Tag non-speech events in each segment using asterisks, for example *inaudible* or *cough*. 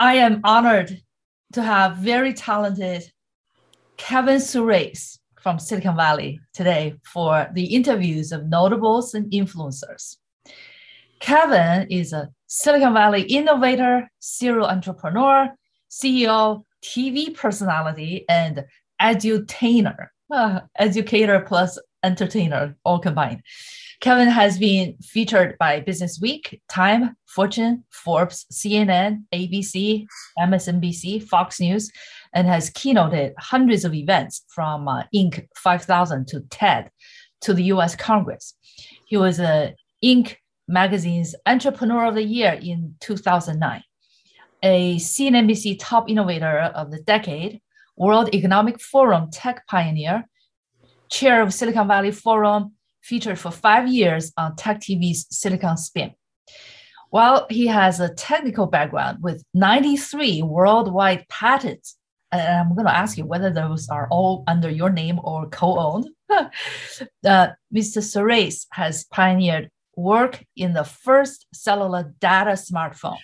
I am honored to have very talented Kevin Surace from Silicon Valley today for the interviews of notables and influencers. Kevin is a Silicon Valley innovator, serial entrepreneur, CEO, TV personality, and edutainer, uh, educator plus entertainer, all combined. Kevin has been featured by Business Week, Time, Fortune, Forbes, CNN, ABC, MSNBC, Fox News, and has keynoted hundreds of events from uh, Inc. 5000 to TED to the US Congress. He was a Inc. magazine's Entrepreneur of the Year in 2009, a CNBC Top Innovator of the Decade, World Economic Forum Tech Pioneer, Chair of Silicon Valley Forum, featured for five years on Tech TV's Silicon Spin. While he has a technical background with 93 worldwide patents, and I'm going to ask you whether those are all under your name or co-owned. *laughs* uh, Mr. Surace has pioneered work in the first cellular data smartphone,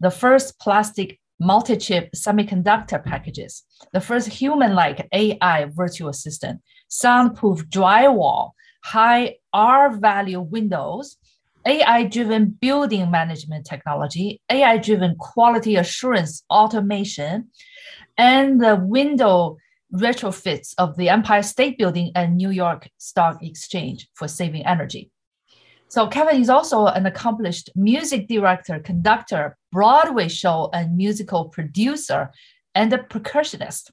the first plastic multi-chip semiconductor packages, the first human-like AI virtual assistant, soundproof drywall, high R value windows, AI driven building management technology, AI driven quality assurance automation, and the window retrofits of the Empire State Building and New York Stock Exchange for saving energy. So Kevin is also an accomplished music director, conductor, Broadway show and musical producer, and a percussionist.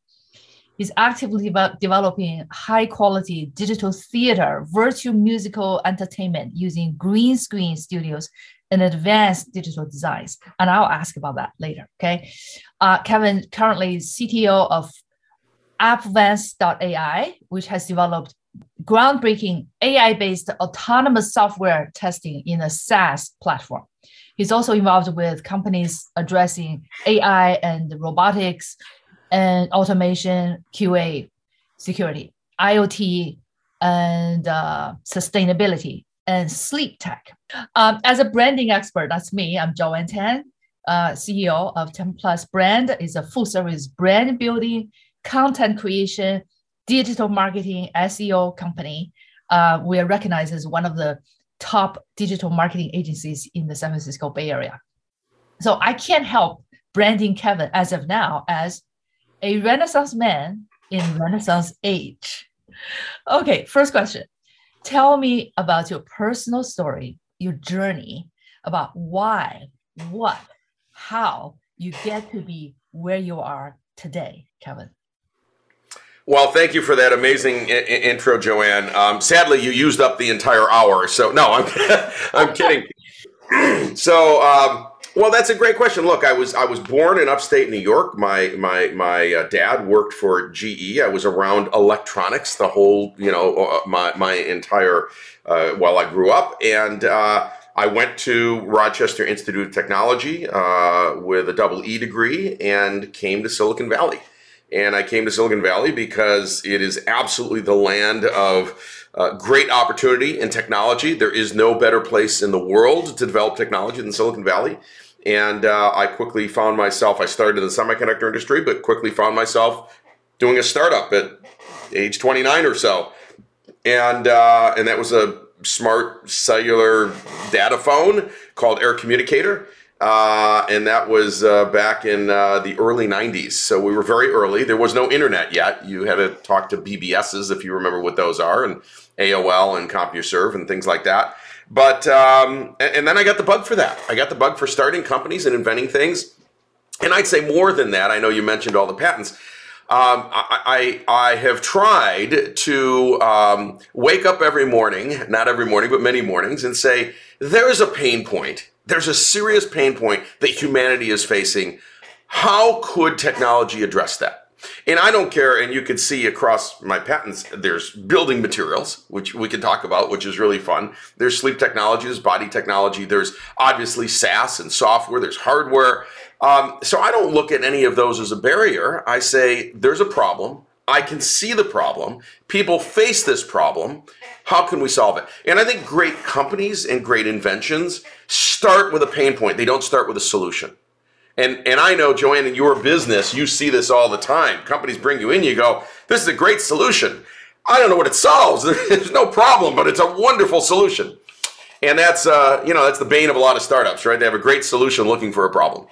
He's actively developing high quality digital theater, virtual musical entertainment using green screen studios and advanced digital designs. And I'll ask about that later. Okay. Uh, Kevin currently is CTO of AppVance.ai, which has developed groundbreaking AI based autonomous software testing in a SaaS platform. He's also involved with companies addressing AI and robotics, and automation, QA, security, IoT, and uh, sustainability, and sleep tech. Um, as a branding expert, that's me. I'm Joanne Tan, uh, CEO of 10 Plus Brand. is a full service brand building, content creation, digital marketing, SEO company. Uh, we are recognized as one of the top digital marketing agencies in the San Francisco Bay Area. So I can't help branding Kevin as of now as a Renaissance man in Renaissance age. Okay, first question. Tell me about your personal story, your journey, about why, what, how you get to be where you are today, Kevin. Well, thank you for that amazing I- intro, Joanne. Um, sadly, you used up the entire hour, so no, I'm *laughs* I'm kidding. *clears throat* so, um, well, that's a great question. Look, I was I was born in upstate New York. My my my uh, dad worked for GE. I was around electronics the whole you know uh, my my entire uh, while I grew up, and uh, I went to Rochester Institute of Technology uh, with a double E degree, and came to Silicon Valley. And I came to Silicon Valley because it is absolutely the land of uh, great opportunity in technology. There is no better place in the world to develop technology than Silicon Valley. And uh, I quickly found myself, I started in the semiconductor industry, but quickly found myself doing a startup at age 29 or so. And, uh, and that was a smart cellular data phone called Air Communicator. Uh, and that was uh, back in uh, the early 90s. So we were very early. There was no internet yet. You had to talk to BBSs if you remember what those are, and AOL and CompuServe and things like that. But um, and, then I got the bug for that. I got the bug for starting companies and inventing things. And I'd say more than that. I know you mentioned all the patents. Um, I, I, I have tried to um, wake up every morning, not every morning, but many mornings, and say there's a pain point. There's a serious pain point that humanity is facing. How could technology address that? And I don't care, and you can see across my patents, there's building materials, which we can talk about, which is really fun. There's sleep technology, there's body technology, there's obviously SaaS and software, there's hardware. Um, so I don't look at any of those as a barrier. I say there's a problem. I can see the problem. People face this problem. How can we solve it? And I think great companies and great inventions start with a pain point. They don't start with a solution And and I know Joanne, in your business, you see this all the time. Companies bring you in, you go, "This is a great solution." I don't know what it solves. *laughs* There's no problem, but it's a wonderful solution. And that's uh, you know that's the bane of a lot of startups, right? They have a great solution looking for a problem.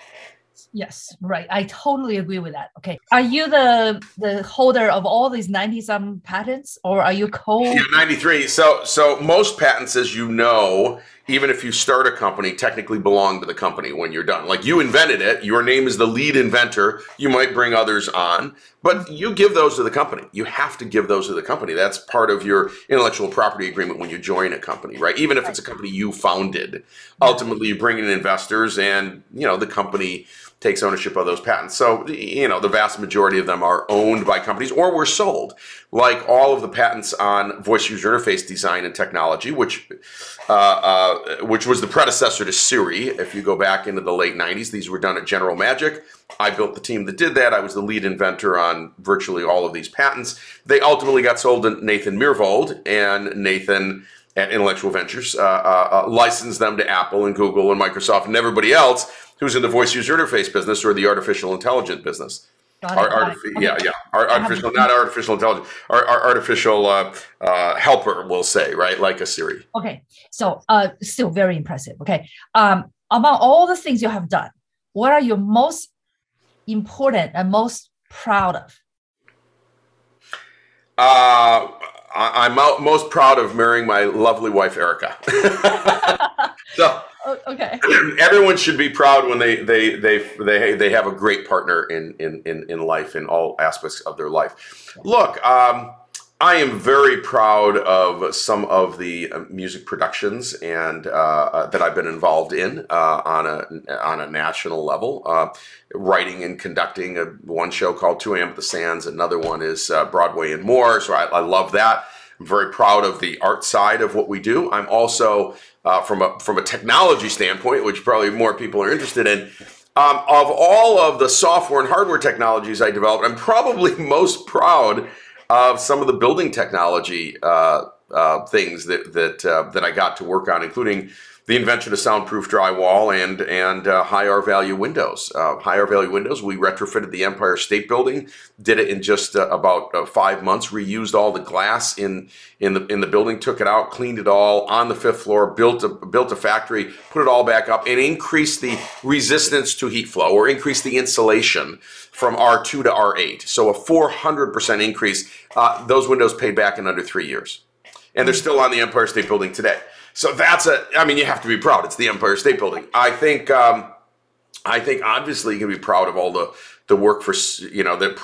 Yes, right. I totally agree with that. Okay, are you the the holder of all these ninety some patents, or are you co? Yeah, ninety three. So so most patents, as you know, even if you start a company, technically belong to the company when you're done. Like you invented it, your name is the lead inventor. You might bring others on, but you give those to the company. You have to give those to the company. That's part of your intellectual property agreement when you join a company, right? Even if it's a company you founded, ultimately you bring in investors, and you know the company takes ownership of those patents. So, you know, the vast majority of them are owned by companies or were sold, like all of the patents on voice user interface design and technology, which uh, uh, which was the predecessor to Siri. If you go back into the late 90s, these were done at General Magic. I built the team that did that. I was the lead inventor on virtually all of these patents. They ultimately got sold to Nathan Myhrvold, and Nathan at Intellectual Ventures uh, uh, uh licensed them to Apple and Google and Microsoft and everybody else who's in the voice user interface business or the artificial intelligence business. Our, yeah, yeah. Our artificial, not artificial intelligence, our, our artificial uh, uh, helper, we'll say, right? Like a Siri. Okay. So, uh, still very impressive. Okay. Um, among all the things you have done, what are you most important and most proud of? Uh, I, am out, most proud of marrying my lovely wife, Erica. *laughs* so, *laughs* Oh, okay. *clears throat* Everyone should be proud when they they they they they have a great partner in in in, in life in all aspects of their life. Look, um, I am very proud of some of the uh, music productions and uh, uh, that I've been involved in uh, on a on a national level. Uh, writing and conducting a, one show called 2 a.m. at the Sands. Another one is uh, Broadway and more. So I, I love that. I'm very proud of the art side of what we do. I'm also from a from a technology standpoint, which probably more people are interested in. Um, of all of the software and hardware technologies I developed, I'm probably *laughs* most proud of some of the building technology uh, uh, things that that uh, that I got to work on, including the invention of soundproof drywall and and uh, high R value windows. Uh, high R value windows. We retrofitted the Empire State Building. Did it in just uh, about uh, five months. Reused all the glass in in the in the building. Took it out, cleaned it all on the fifth floor. Built a built a factory. Put it all back up and increased the resistance to heat flow or increased the insulation from R2 to R8. So a 400% increase. Uh, those windows paid back in under three years, and they're still on the Empire State Building today. So that's a. I mean, you have to be proud. It's the Empire State Building. I think. Um, I think obviously you can be proud of all the the work for you know that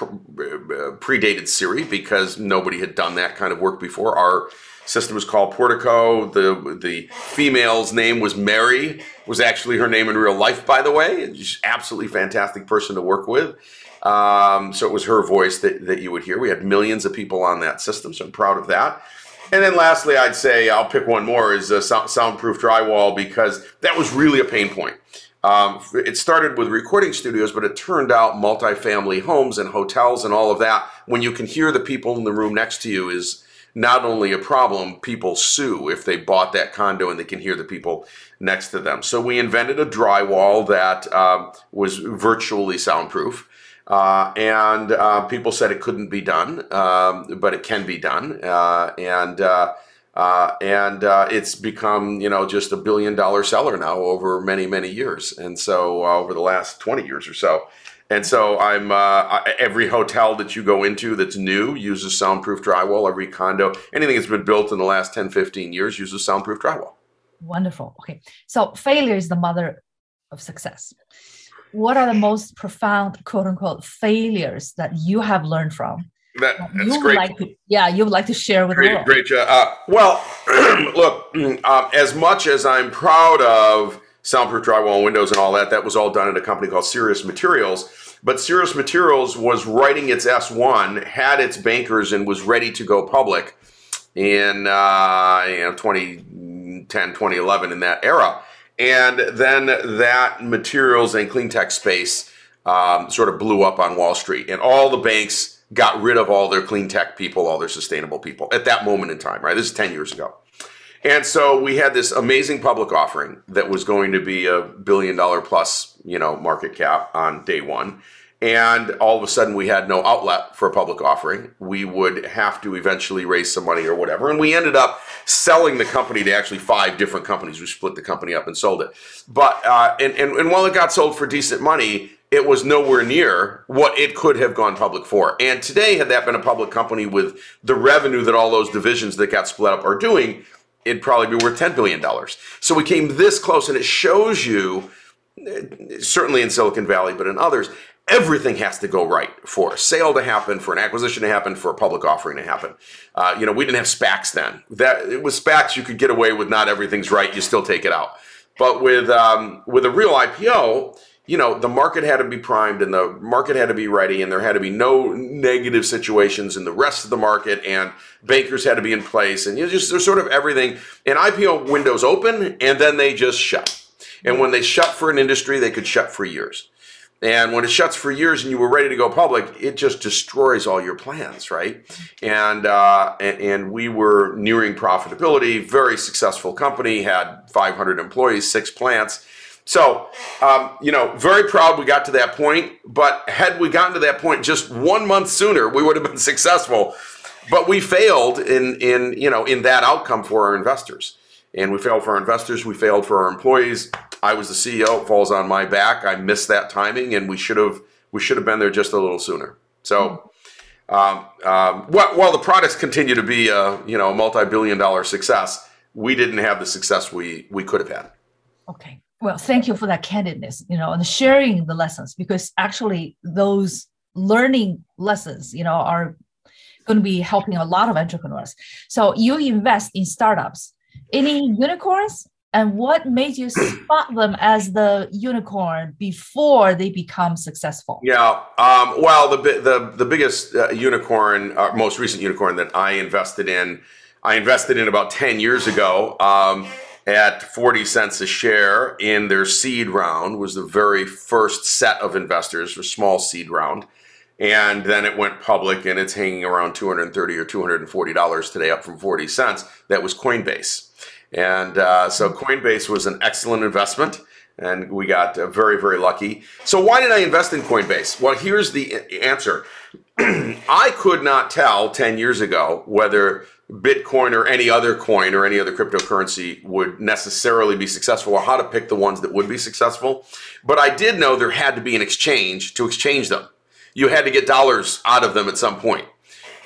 predated Siri because nobody had done that kind of work before. Our system was called Portico. The the female's name was Mary. Was actually her name in real life, by the way. She's absolutely fantastic person to work with. Um, so it was her voice that, that you would hear. We had millions of people on that system, so I'm proud of that. And then lastly, I'd say I'll pick one more is a soundproof drywall because that was really a pain point. Um, it started with recording studios, but it turned out multifamily homes and hotels and all of that. When you can hear the people in the room next to you is not only a problem, people sue if they bought that condo and they can hear the people next to them. So we invented a drywall that um, was virtually soundproof. Uh, and uh, people said it couldn't be done, um, but it can be done. Uh, and uh, uh, and uh, it's become, you know, just a billion dollar seller now over many, many years. And so over the last 20 years or so. And so I'm every hotel that you go into that's new uses soundproof drywall. Every condo, anything that's been built in the last 10, 15 years uses soundproof drywall. Wonderful. Okay. So failure is the mother of success what are the most profound quote unquote failures that you have learned from? That, that's great. Like to, yeah, you would like to share with great, the world. Great, uh, well, *clears throat* look, um, as much as I'm proud of soundproof drywall and windows and all that, that was all done at a company called Serious Materials. But Serious Materials was writing its S1, had its bankers, and was ready to go public in uh, you know 2010, 2011 in that era. And then that materials and clean tech space um, sort of blew up on Wall Street, and all the banks got rid of all their clean tech people, all their sustainable people at that moment in time, right? This is 10 years ago. And so we had this amazing public offering that was going to be a billion dollar plus, you know, market cap on day one. And all of a sudden we had no outlet for a public offering. We would have to eventually raise some money or whatever. And we ended up selling the company to actually five different companies. We split the company up and sold it. But, uh, and, and, and while it got sold for decent money, it was nowhere near what it could have gone public for. And today, had that been a public company with the revenue that all those divisions that got split up are doing, it'd probably be worth $10 billion. So we came this close, and it shows you, certainly in Silicon Valley, but in others, everything has to go right for a sale to happen, for an acquisition to happen, for a public offering to happen. Uh, you know, we didn't have SPACs then. That it was SPACs, you could get away with not everything's right, you still take it out. But with um, with a real IPO, you know, the market had to be primed and the market had to be ready and there had to be no negative situations in the rest of the market and bankers had to be in place and you know, just there's sort of everything. And IPO windows open and then they just shut. And when they shut for an industry, they could shut for years. And when it shuts for years and you were ready to go public, it just destroys all your plans, right? And, uh, and, we were nearing profitability, very successful company, had 500 employees, six plants so, um, you know, very proud we got to that point. But had we gotten to that point just one month sooner, we would have been *laughs* successful. But we failed in in you know in that outcome for our investors, and we failed for our investors. We failed for our employees. I was the CEO. It falls on my back. I missed that timing, and we should have we should have been there just a little sooner. So. Um, um, while, while the products continue to be a you know a multi-billion dollar success, we didn't have the success we we could have had. Okay well, thank you for that candidness, you know, and sharing the lessons because actually those learning lessons, you know, are going to be helping a lot of entrepreneurs. So you invest in startups. Any unicorns? And what made you spot them as the unicorn before they become successful? Yeah, um, well, the the the biggest uh, unicorn, uh, most recent unicorn that I invested in, I invested in about ten years ago. Um, at 40 cents a share in their seed round was the very first set of investors for small seed round and then it went public and it's hanging around 230 or 240 dollars today up from 40 cents that was coinbase and uh, so coinbase was an excellent investment and we got uh, very very lucky so why did i invest in coinbase well here's the answer *clears throat* i could not tell 10 years ago whether Bitcoin or any other coin or any other cryptocurrency would necessarily be successful or how to pick the ones that would be successful. But I did know there had to be an exchange to exchange them. You had to get dollars out of them at some point.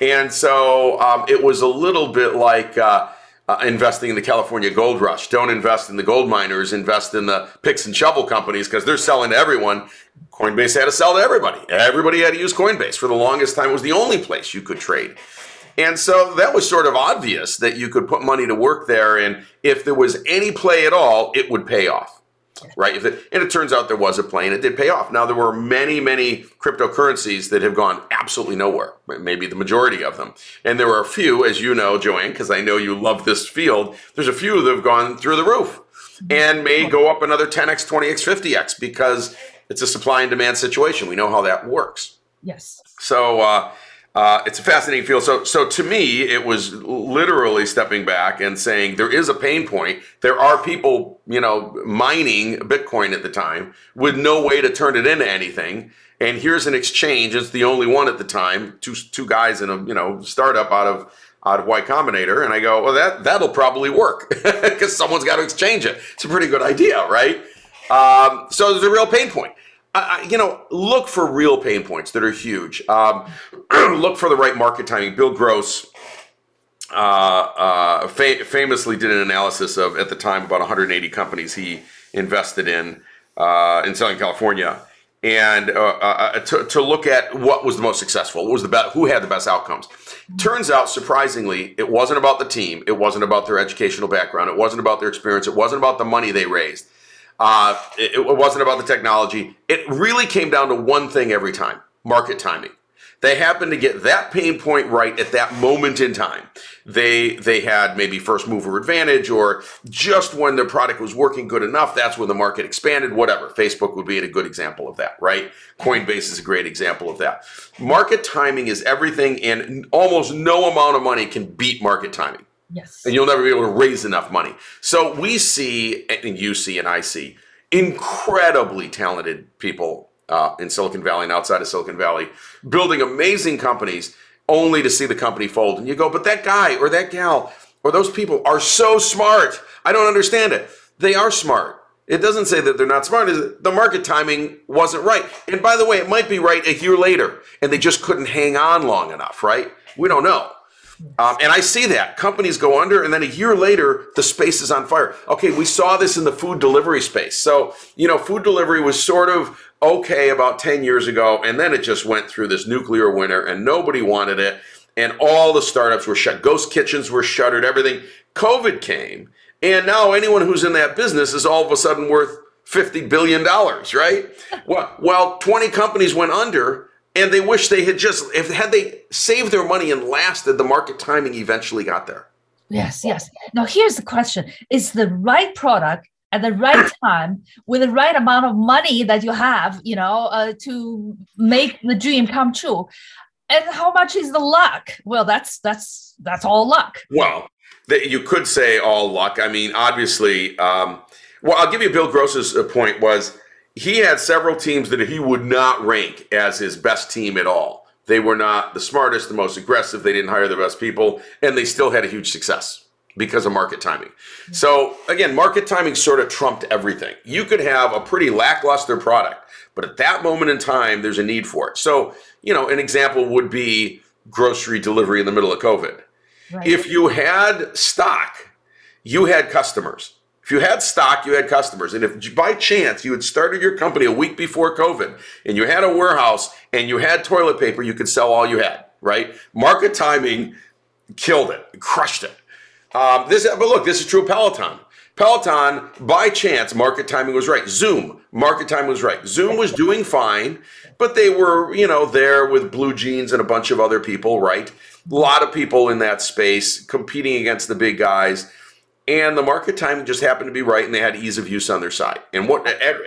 And so um, it was a little bit like uh, uh, investing in the California gold rush. Don't invest in the gold miners, invest in the picks and shovel companies because they're selling to everyone. Coinbase had to sell to everybody. Everybody had to use Coinbase. For the longest time, it was the only place you could trade. And so that was sort of obvious that you could put money to work there, and if there was any play at all, it would pay off, right? If it, and it turns out there was a play, and it did pay off. Now there were many, many cryptocurrencies that have gone absolutely nowhere, maybe the majority of them, and there are a few, as you know, Joanne, because I know you love this field. There's a few that have gone through the roof, and may go up another 10x, 20x, 50x because it's a supply and demand situation. We know how that works. Yes. So. Uh, uh, it's a fascinating field. So, so to me, it was literally stepping back and saying there is a pain point. There are people, you know, mining Bitcoin at the time with no way to turn it into anything. And here's an exchange. It's the only one at the time. Two two guys in a you know startup out of out of Y Combinator. And I go, well, that that'll probably work *laughs* because someone's got to exchange it. It's a pretty good idea, right? Um, so there's a real pain point you know, look for real pain points that are huge. Um, *clears throat* look for the right market timing. Bill Gross uh, uh, fa- famously did an analysis of, at the time, about 180 companies he invested in uh, in Southern California, and uh, uh, to, to look at what was the most successful, what was the best, who had the best outcomes. Turns out, surprisingly, it wasn't about the team, it wasn't about their educational background, it wasn't about their experience, it wasn't about the money they raised uh, it, it wasn't about the technology. It really came down to one thing every time market timing. They happened to get that pain point right at that moment in time. They they had maybe first mover advantage or just when their product was working good enough, that's when the market expanded, whatever. Facebook would be a good example of that, right? Coinbase is a great example of that. Market timing is everything and almost no amount of money can beat market timing. Yes. And you'll never be able to raise enough money. So we see, and you see, and I see, incredibly talented people uh, in Silicon Valley and outside of Silicon Valley building amazing companies only to see the company fold. And you go, but that guy or that gal or those people are so smart. I don't understand it. They are smart. It doesn't say that they're not smart. The market timing wasn't right. And by the way, it might be right a year later, and they just couldn't hang on long enough, right? We don't know. Um, and I see that companies go under, and then a year later, the space is on fire. Okay, we saw this in the food delivery space. So, you know, food delivery was sort of okay about 10 years ago, and then it just went through this nuclear winter, and nobody wanted it. And all the startups were shut. Ghost kitchens were shuttered, everything. COVID came, and now anyone who's in that business is all of a sudden worth $50 billion, right? *laughs* well, well, 20 companies went under and they wish they had just if had they saved their money and lasted the market timing eventually got there. Yes yes. Now here's the question. Is the right product at the right *coughs* time with the right amount of money that you have you know uh, to make the dream come true? And how much is the luck? Well that's that's that's all luck. Well you could say all luck. I mean obviously um, well i'll give you bill gross's uh, point was he had several teams that he would not rank as his best team at all. They were not the smartest, the most aggressive. They didn't hire the best people, and they still had a huge success because of market timing. So, again, market timing sort of trumped everything. You could have a pretty lackluster product, but at that moment in time, there's a need for it. So, you know, an example would be grocery delivery in the middle of COVID. Right. If you had stock, you had customers. If you had stock, you had customers. And if by chance you had started your company a week before COVID and you had a warehouse and you had toilet paper, you could sell all you had, right? Market timing killed it, crushed it. Um, this, but look, this is true of Peloton. Peloton, by chance, market timing was right. Zoom, market timing was right. Zoom was doing fine, but they were, you know, there with Blue Jeans and a bunch of other people, right? A lot of people in that space competing against the big guys and the market timing just happened to be right and they had ease of use on their side. And what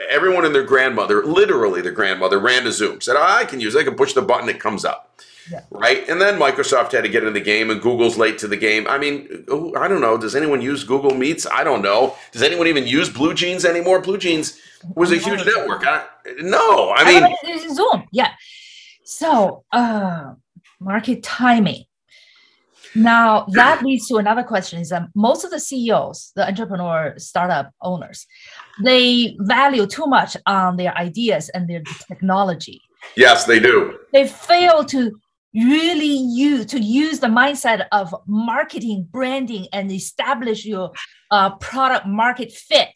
everyone and their grandmother literally their grandmother ran to zoom said oh, i can use it. i can push the button it comes up. Yeah. right? And then microsoft had to get in the game and google's late to the game. I mean i don't know does anyone use google meets? I don't know. Does anyone even use blue jeans anymore? Blue jeans was a huge network. I, no i mean zoom yeah. So uh market timing now that leads to another question: is that most of the CEOs, the entrepreneur startup owners, they value too much on their ideas and their technology. Yes, they do. They fail to really use to use the mindset of marketing, branding, and establish your uh, product market fit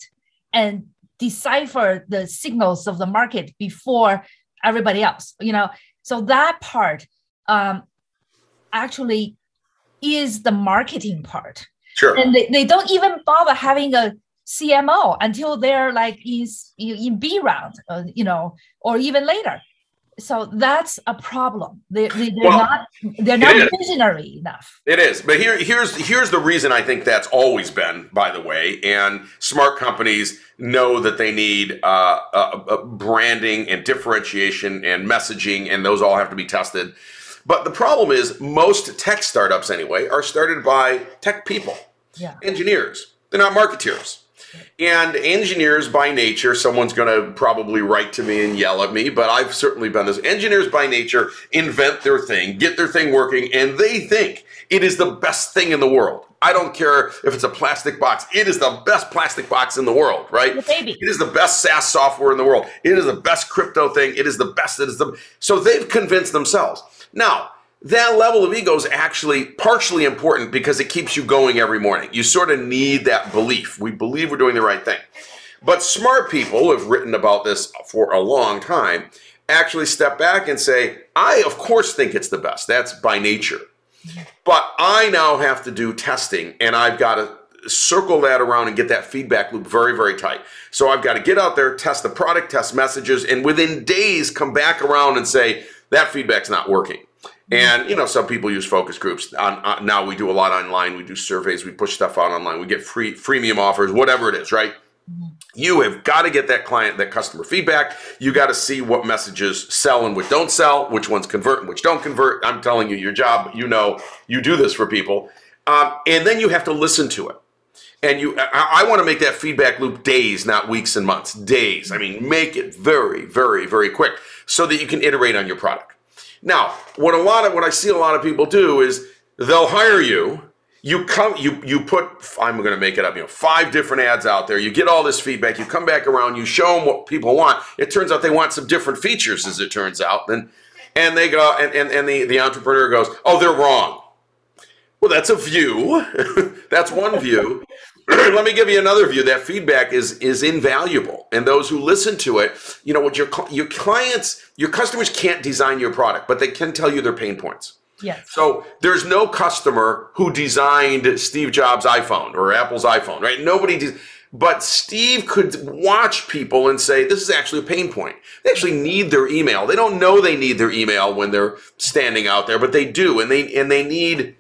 and decipher the signals of the market before everybody else. You know, so that part um, actually is the marketing part. Sure. And they, they don't even bother having a CMO until they're like in, in B round, uh, you know, or even later. So that's a problem. They, they, are well, not they're not visionary enough. It is, but here here's here's the reason I think that's always been, by the way. And smart companies know that they need uh, uh, branding and differentiation and messaging, and those all have to be tested. But the problem is, most tech startups, anyway, are started by tech people, yeah. engineers. They're not marketeers. And engineers by nature, someone's going to probably write to me and yell at me, but I've certainly been this. Engineers by nature invent their thing, get their thing working, and they think it is the best thing in the world. I don't care if it's a plastic box. It is the best plastic box in the world, right? The baby. It is the best SaaS software in the world. It is the best crypto thing. It is the best. It is the so they've convinced themselves. Now, that level of ego is actually partially important because it keeps you going every morning. You sort of need that belief. We believe we're doing the right thing. But smart people have written about this for a long time actually step back and say, I, of course, think it's the best. That's by nature. But I now have to do testing and I've got to circle that around and get that feedback loop very, very tight. So I've got to get out there, test the product, test messages, and within days come back around and say, that feedback's not working. And you know, some people use focus groups. On, on, now we do a lot online. We do surveys. We push stuff out online. We get free freemium offers, whatever it is, right? Mm-hmm. You have got to get that client, that customer feedback. You got to see what messages sell and what don't sell, which ones convert and which don't convert. I'm telling you, your job, you know, you do this for people. Um, and then you have to listen to it. And you, I, I want to make that feedback loop days, not weeks and months. Days. I mean, make it very, very, very quick so that you can iterate on your product. Now, what a lot of what I see a lot of people do is they'll hire you. You come, you you put. I'm going to make it up. You know, five different ads out there. You get all this feedback. You come back around. You show them what people want. It turns out they want some different features, as it turns out. And and they go, and and, and the the entrepreneur goes, oh, they're wrong. Well, that's a view. *laughs* that's one view. *clears throat* Let me give you another view. That feedback is is invaluable, and those who listen to it, you know, what your your clients, your customers can't design your product, but they can tell you their pain points. Yes. So there's no customer who designed Steve Jobs' iPhone or Apple's iPhone, right? Nobody. De- but Steve could watch people and say, this is actually a pain point. They actually need their email. They don't know they need their email when they're standing out there, but they do. And they and they need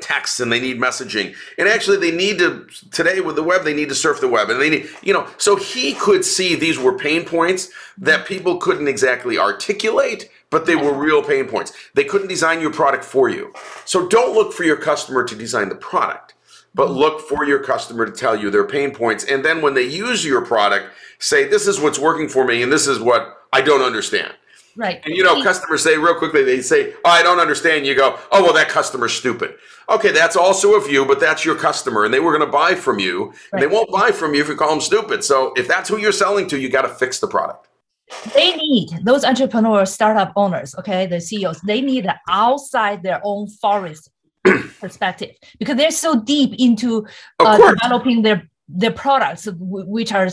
text and they need messaging. And actually they need to today with the web, they need to surf the web. And they need, you know, so he could see these were pain points that people couldn't exactly articulate, but they were real pain points. They couldn't design your product for you. So don't look for your customer to design the product but look for your customer to tell you their pain points. And then when they use your product, say, this is what's working for me and this is what I don't understand. Right. And you know, customers say real quickly, they say, oh, I don't understand. You go, oh, well, that customer's stupid. Okay, that's also a view, but that's your customer and they were going to buy from you. Right. And they won't buy from you if you call them stupid. So if that's who you're selling to, you got to fix the product. They need those entrepreneurs, startup owners, okay, the CEOs, they need outside their own forest *clears throat* perspective because they're so deep into uh, developing their their products which are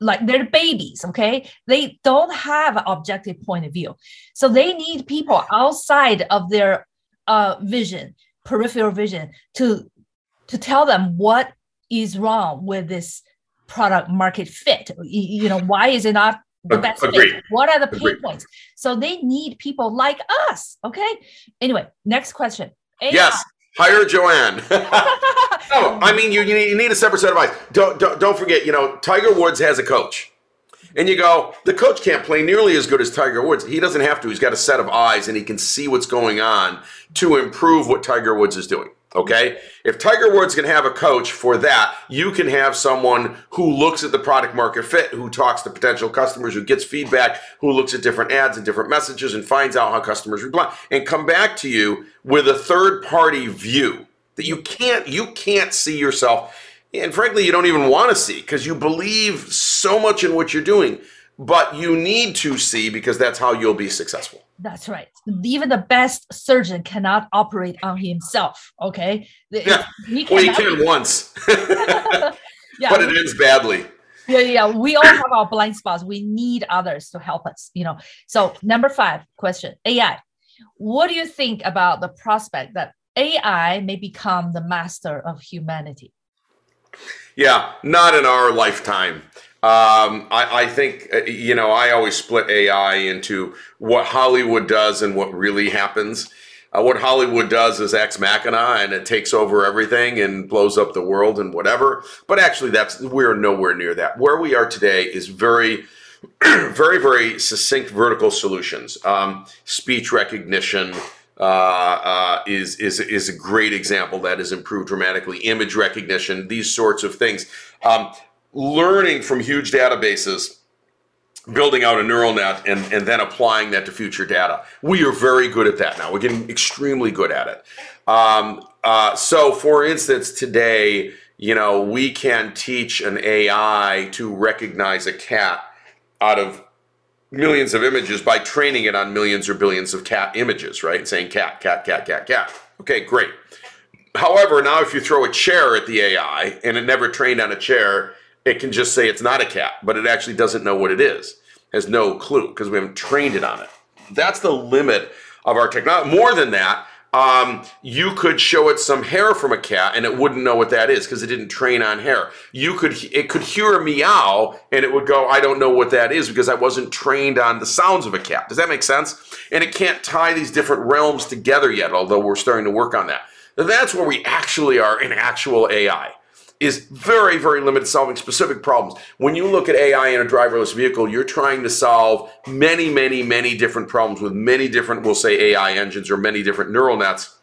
like they're babies okay they don't have an objective point of view so they need people outside of their uh, vision peripheral vision to to tell them what is wrong with this product market fit you know why is it not the best Agreed. fit what are the pain Agreed. points so they need people like us okay anyway next question AI. Yes. Hire Joanne. no, *laughs* *laughs* oh, I mean you, you need, you need a separate set of eyes. Don't, don't don't forget, you know, Tiger Woods has a coach. And you go, the coach can't play nearly as good as Tiger Woods. He doesn't have to. He's got a set of eyes and he can see what's going on to improve what Tiger Woods is doing. Okay. If Tiger Woods can have a coach for that, you can have someone who looks at the product market fit, who talks to potential customers, who gets feedback, who looks at different ads and different messages and finds out how customers reply and come back to you with a third party view that you can't, you can't see yourself. And frankly, you don't even want to see because you believe so much in what you're doing, but you need to see because that's how you'll be successful. That's right. Even the best surgeon cannot operate on himself. Okay. Yeah. He well, he can once, *laughs* yeah, but it ends badly. Yeah, yeah. We all have our blind spots. We need others to help us. You know. So number five question: AI. What do you think about the prospect that AI may become the master of humanity? Yeah, not in our lifetime. Um, I, I, think, uh, you know, I always split AI into what Hollywood does and what really happens. Uh, what Hollywood does is ex machina and it takes over everything and blows up the world and whatever. But actually, that's we're nowhere near that. Where we are today is very, *clears throat* very, very succinct vertical solutions. Um, speech recognition, uh, uh, is is is a great example that has improved dramatically. Image recognition, these sorts of things. Um, learning from huge databases building out a neural net and, and then applying that to future data. We are very good at that now. We're getting extremely good at it. Um, uh, so, for instance, today, you know, we can teach an AI to recognize a cat out of millions of images by training it on millions or billions of cat images, right? And Saying cat, cat, cat, cat, cat. Okay, great. However, now if you throw a chair at the AI and it never trained on a chair, it can just say it's not a cat, but it actually doesn't know what it is, has no clue because we haven't trained it on it. That's the limit of our technology. More than that, um, you could show it some hair from a cat and it wouldn't know what that is because it didn't train on hair. You could it could hear a meow and it would go, I don't know what that is because I wasn't trained on the sounds of a cat. Does that make sense? And it can't tie these different realms together yet, although we're starting to work on that. That's where we actually are in actual AI is very, very limited solving specific problems. When you look at AI in a driverless vehicle, you're trying to solve many, many, many different problems with many different, we'll say AI engines or many different neural nets.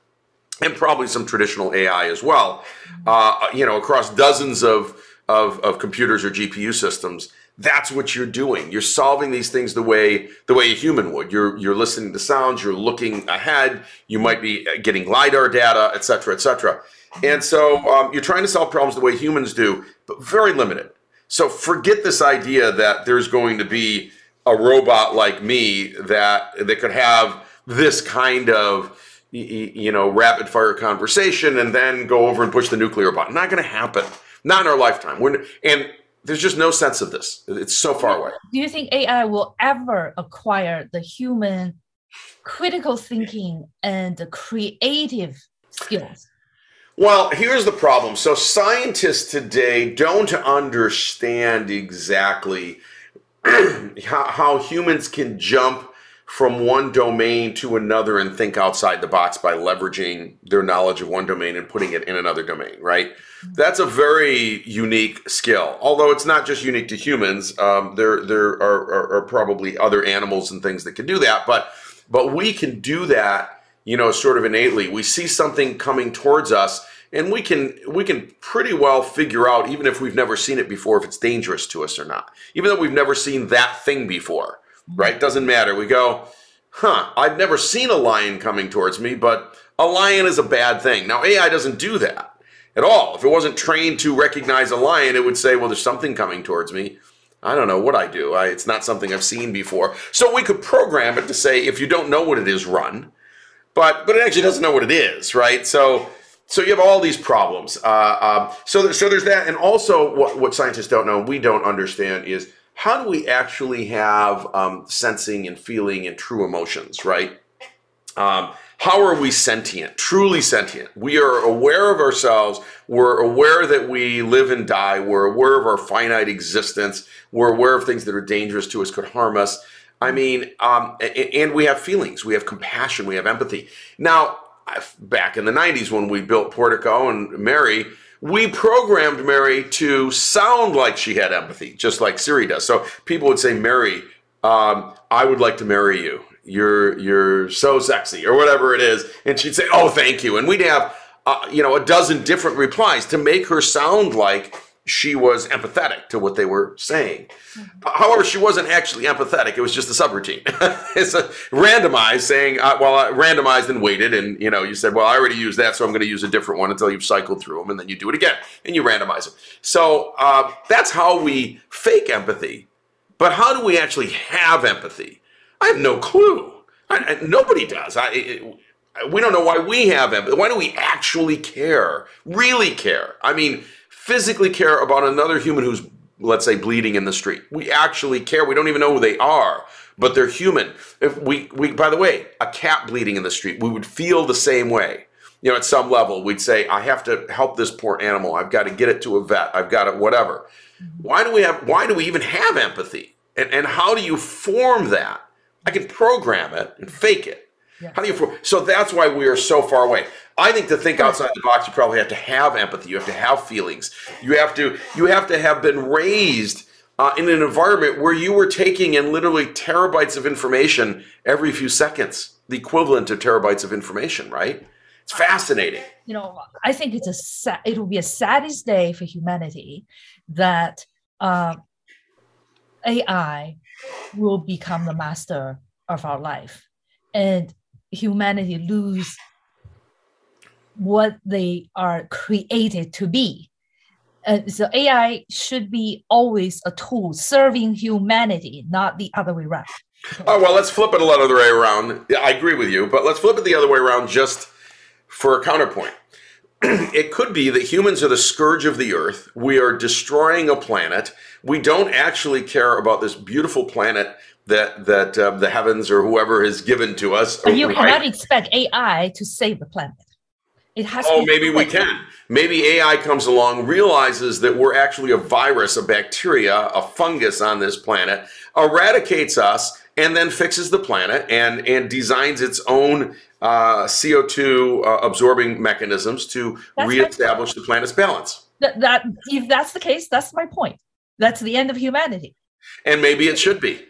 and probably some traditional AI as well. Uh, you know, across dozens of, of of computers or GPU systems. That's what you're doing. You're solving these things the way the way a human would. You're you're listening to sounds. You're looking ahead. You might be getting lidar data, et cetera, et cetera. And so um, you're trying to solve problems the way humans do, but very limited. So forget this idea that there's going to be a robot like me that that could have this kind of you know rapid fire conversation and then go over and push the nuclear button. Not going to happen. Not in our lifetime. We're, and there's just no sense of this. It's so far away. Do you think AI will ever acquire the human critical thinking and creative skills? Well, here's the problem. So scientists today don't understand exactly *clears throat* how, how humans can jump from one domain to another and think outside the box by leveraging their knowledge of one domain and putting it in another domain, right? That's a very unique skill. Although it's not just unique to humans, um, there there are, are, are, probably other animals and things that can do that. But but we can do that, you know, sort of innately. We see something coming towards us, and we can we can pretty well figure out, even if we've never seen it before, if it's dangerous to us or not. Even though we've never seen that thing before, right? Doesn't matter. We go, huh? I've never seen a lion coming towards me, but a lion is a bad thing. Now AI doesn't do that at all. If it wasn't trained to recognize a lion, it would say, well, there's something coming towards me. I don't know what I do. I, it's not something I've seen before. So we could program it to say, if you don't know what it is, run. But but it actually doesn't know what it is, right? So so you have all these problems. Uh, um, so so there's that, and also what what scientists don't know, and we don't understand is how do we actually have um, sensing and feeling and true emotions, right? Um, how are we sentient, truly sentient? We are aware of ourselves. We're aware that we live and die. We're aware of our finite existence. We're aware of things that are dangerous to us, could harm us. I mean, um, and we have feelings. We have compassion. We have empathy. Now, back in the 90s when we built Portico and Mary, we programmed Mary to sound like she had empathy, just like Siri does. So people would say, Mary, um, I would like to marry you you're you're so sexy or whatever it is and she'd say oh thank you and we'd have uh, you know a dozen different replies to make her sound like she was empathetic to what they were saying mm-hmm. however she wasn't actually empathetic it was just a subroutine *laughs* it's a randomized saying uh, well I randomized and waited. and you know you said well i already used that so i'm going to use a different one until you've cycled through them and then you do it again and you randomize them so uh, that's how we fake empathy but how do we actually have empathy I have no clue. I, I, nobody does. I, it, we don't know why we have empathy. Why do we actually care? Really care? I mean, physically care about another human who's, let's say, bleeding in the street. We actually care. We don't even know who they are, but they're human. If we, we, by the way, a cat bleeding in the street, we would feel the same way. You know, at some level, we'd say, I have to help this poor animal. I've got to get it to a vet. I've got to whatever. Mm-hmm. Why do we have? Why do we even have empathy? And and how do you form that? I can program it and fake it. Yeah. How do you? So that's why we are so far away. I think to think outside the box, you probably have to have empathy. You have to have feelings. You have to. You have to have been raised uh, in an environment where you were taking in literally terabytes of information every few seconds, the equivalent of terabytes of information. Right? It's fascinating. You know, I think it's a sa- it will be a saddest day for humanity that uh, AI will become the master of our life and humanity lose what they are created to be. And so ai should be always a tool serving humanity not the other way around. Oh well let's flip it a little other way around. I agree with you but let's flip it the other way around just for a counterpoint. *clears throat* It could be that humans are the scourge of the earth. We are destroying a planet. We don't actually care about this beautiful planet that that uh, the heavens or whoever has given to us. You cannot expect AI to save the planet. It has. Oh, maybe we can. Maybe AI comes along, realizes that we're actually a virus, a bacteria, a fungus on this planet, eradicates us, and then fixes the planet and and designs its own uh, CO2 uh, absorbing mechanisms to that's reestablish the planet's balance. That, that if that's the case, that's my point. That's the end of humanity. And maybe it should be.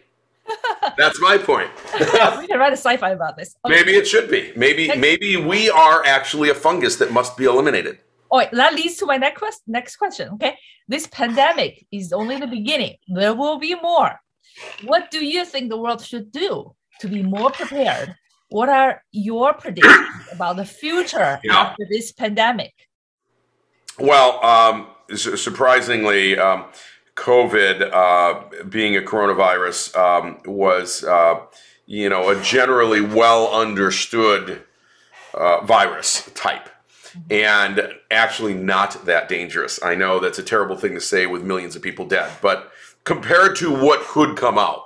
That's my point. *laughs* we can write a sci-fi about this. Okay. Maybe it should be. Maybe maybe we are actually a fungus that must be eliminated. Oh, that leads to my next quest- next question. Okay, this pandemic is only the beginning. There will be more. What do you think the world should do to be more prepared? What are your predictions about the future yeah. after this pandemic? Well, um, surprisingly, um, COVID, uh, being a coronavirus, um, was uh, you know a generally well understood uh, virus type, and actually not that dangerous. I know that's a terrible thing to say with millions of people dead, but compared to what could come out,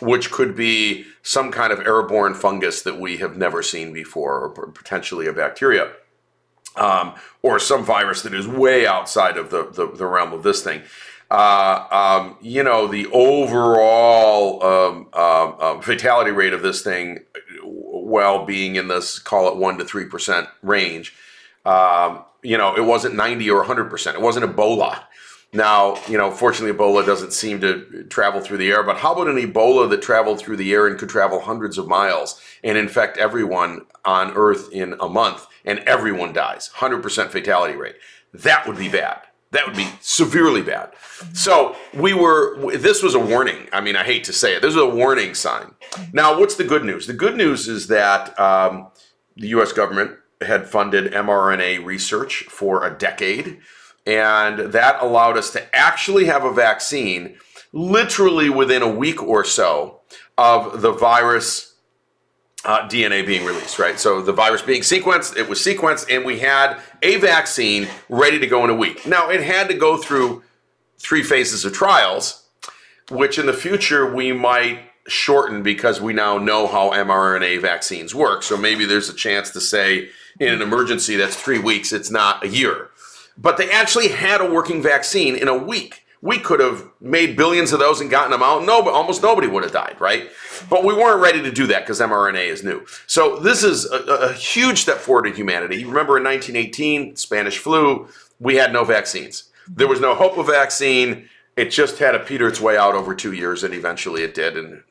which could be some kind of airborne fungus that we have never seen before, or potentially a bacteria. Um, or some virus that is way outside of the, the, the realm of this thing uh, um, you know, the overall um, uh, uh, fatality rate of this thing, well, being in this, call it 1% to 3% range, um, you know, it wasn't 90 or 100%. It wasn't Ebola. Now, you know, fortunately, Ebola doesn't seem to travel through the air, but how about an Ebola that traveled through the air and could travel hundreds of miles and infect everyone on Earth in a month and everyone dies? 100% fatality rate. That would be bad. That would be severely bad. So we were, this was a warning. I mean, I hate to say it. This was a warning sign. Now, what's the good news? The good news is that um, the US government had funded mRNA research for a decade, and that allowed us to actually have a vaccine literally within a week or so of the virus uh, DNA being released, right? So the virus being sequenced, it was sequenced, and we had a vaccine ready to go in a week. Now, it had to go through three phases of trials, which in the future we might shorten because we now know how mRNA vaccines work. So maybe there's a chance to say in an emergency that's three weeks, it's not a year. But they actually had a working vaccine in a week we could have made billions of those and gotten them out. No, almost nobody would have died, right? But we weren't ready to do that because mRNA is new. So this is a, a, huge step forward in humanity. Remember in 1918, Spanish flu, we had no vaccines. There was no hope of vaccine. It just had to peter its way out over two years, and eventually it did. And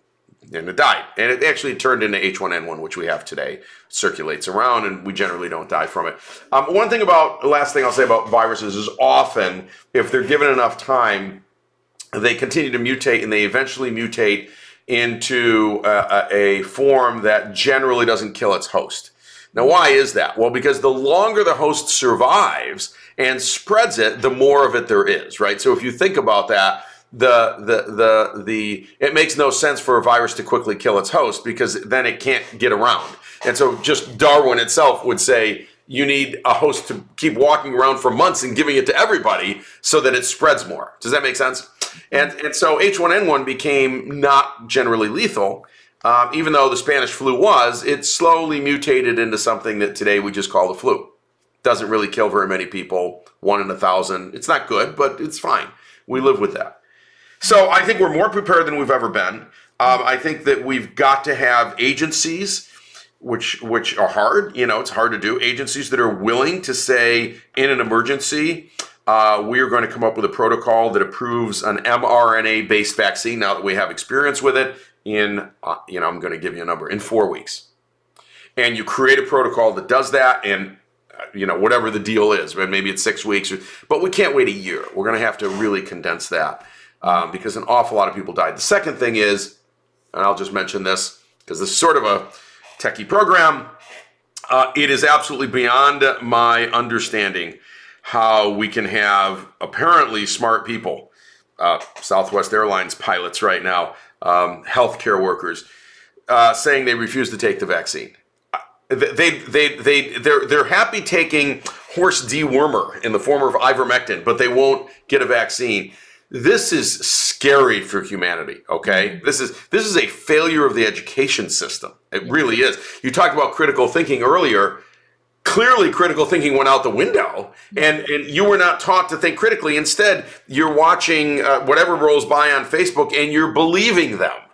and it died. And it actually turned into H1N1, which we have today, circulates around, and we generally don't die from it. Um, one thing about, last thing I'll say about viruses is often, if they're given enough time, they continue to mutate and they eventually mutate into a, a form that generally doesn't kill its host. Now, why is that? Well, because the longer the host survives and spreads it, the more of it there is, right? So if you think about that, the the the the it makes no sense for a virus to quickly kill its host because then it can't get around. And so just Darwin itself would say you need a host to keep walking around for months and giving it to everybody so that it spreads more. Does that make sense? And and so H1N1 became not generally lethal. Um, even though the Spanish flu was, it slowly mutated into something that today we just call the flu. Doesn't really kill very many people, one in a thousand. It's not good, but it's fine. We live with that. So I think we're more prepared than we've ever been. Um, I think that we've got to have agencies, which which are hard. You know, it's hard to do. Agencies that are willing to say in an emergency, uh, we are going to come up with a protocol that approves an mRNA-based vaccine. Now that we have experience with it, in uh, you know, I'm going to give you a number in four weeks, and you create a protocol that does that, and uh, you know whatever the deal is, maybe it's six weeks, but we can't wait a year. We're going to have to really condense that um, because an awful lot of people died. The second thing is, and I'll just mention this because this is sort of a techie program. Uh, it is absolutely beyond my understanding how we can have apparently smart people, uh, Southwest Airlines pilots right now, um, healthcare workers, uh, saying they refuse to take the vaccine. Uh, they, they, they, they're, they're happy taking horse dewormer in the form of ivermectin, but they won't get a vaccine this is scary for humanity okay? Mm-hmm. this is this is a failure of the education system. It really is. You talked about critical thinking earlier. Clearly critical thinking went out the window and, and you were not taught to think critically. Instead you're watching uh, whatever rolls by on facebook and you're believing them. mm-hmm.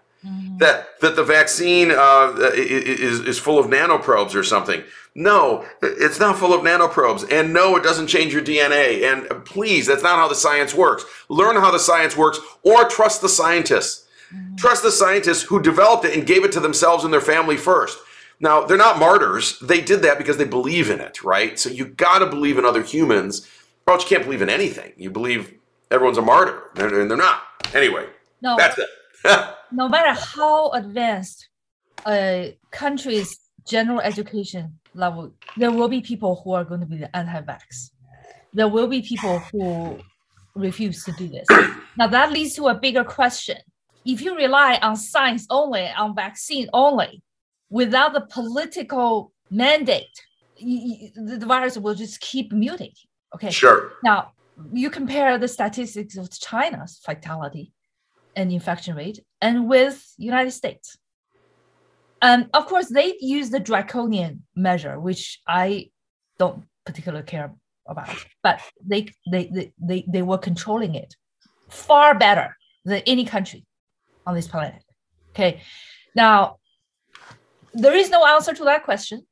That that the vaccine uh, is, is full of nanoprobes or something no, it's not full of nanoprobes. And no, it doesn't change your DNA. And please, that's not how the science works. Learn how the science works or trust the scientists. Mm-hmm. Trust the scientists who developed it and gave it to themselves and their family first. Now, they're not martyrs. They did that because they believe in it, right? So you got to believe in other humans, or else you can't believe in anything. You believe everyone's a martyr, and they're not. Anyway, no, that's it. No matter how advanced a country's general education level, there will be people who are going to be the anti-vax. There will be people who refuse to do this. now that leads to a bigger question. If you rely on science only, on vaccine only, without the political mandate, the virus will just keep mutating. Okay. Sure. Now you compare the statistics of China's fatality and infection rate and with United States. And of course, they use the draconian measure, which I don't particularly care about, but they, they, they, they, they were controlling it far better than any country on this planet. Okay. Now, there is no answer to that question.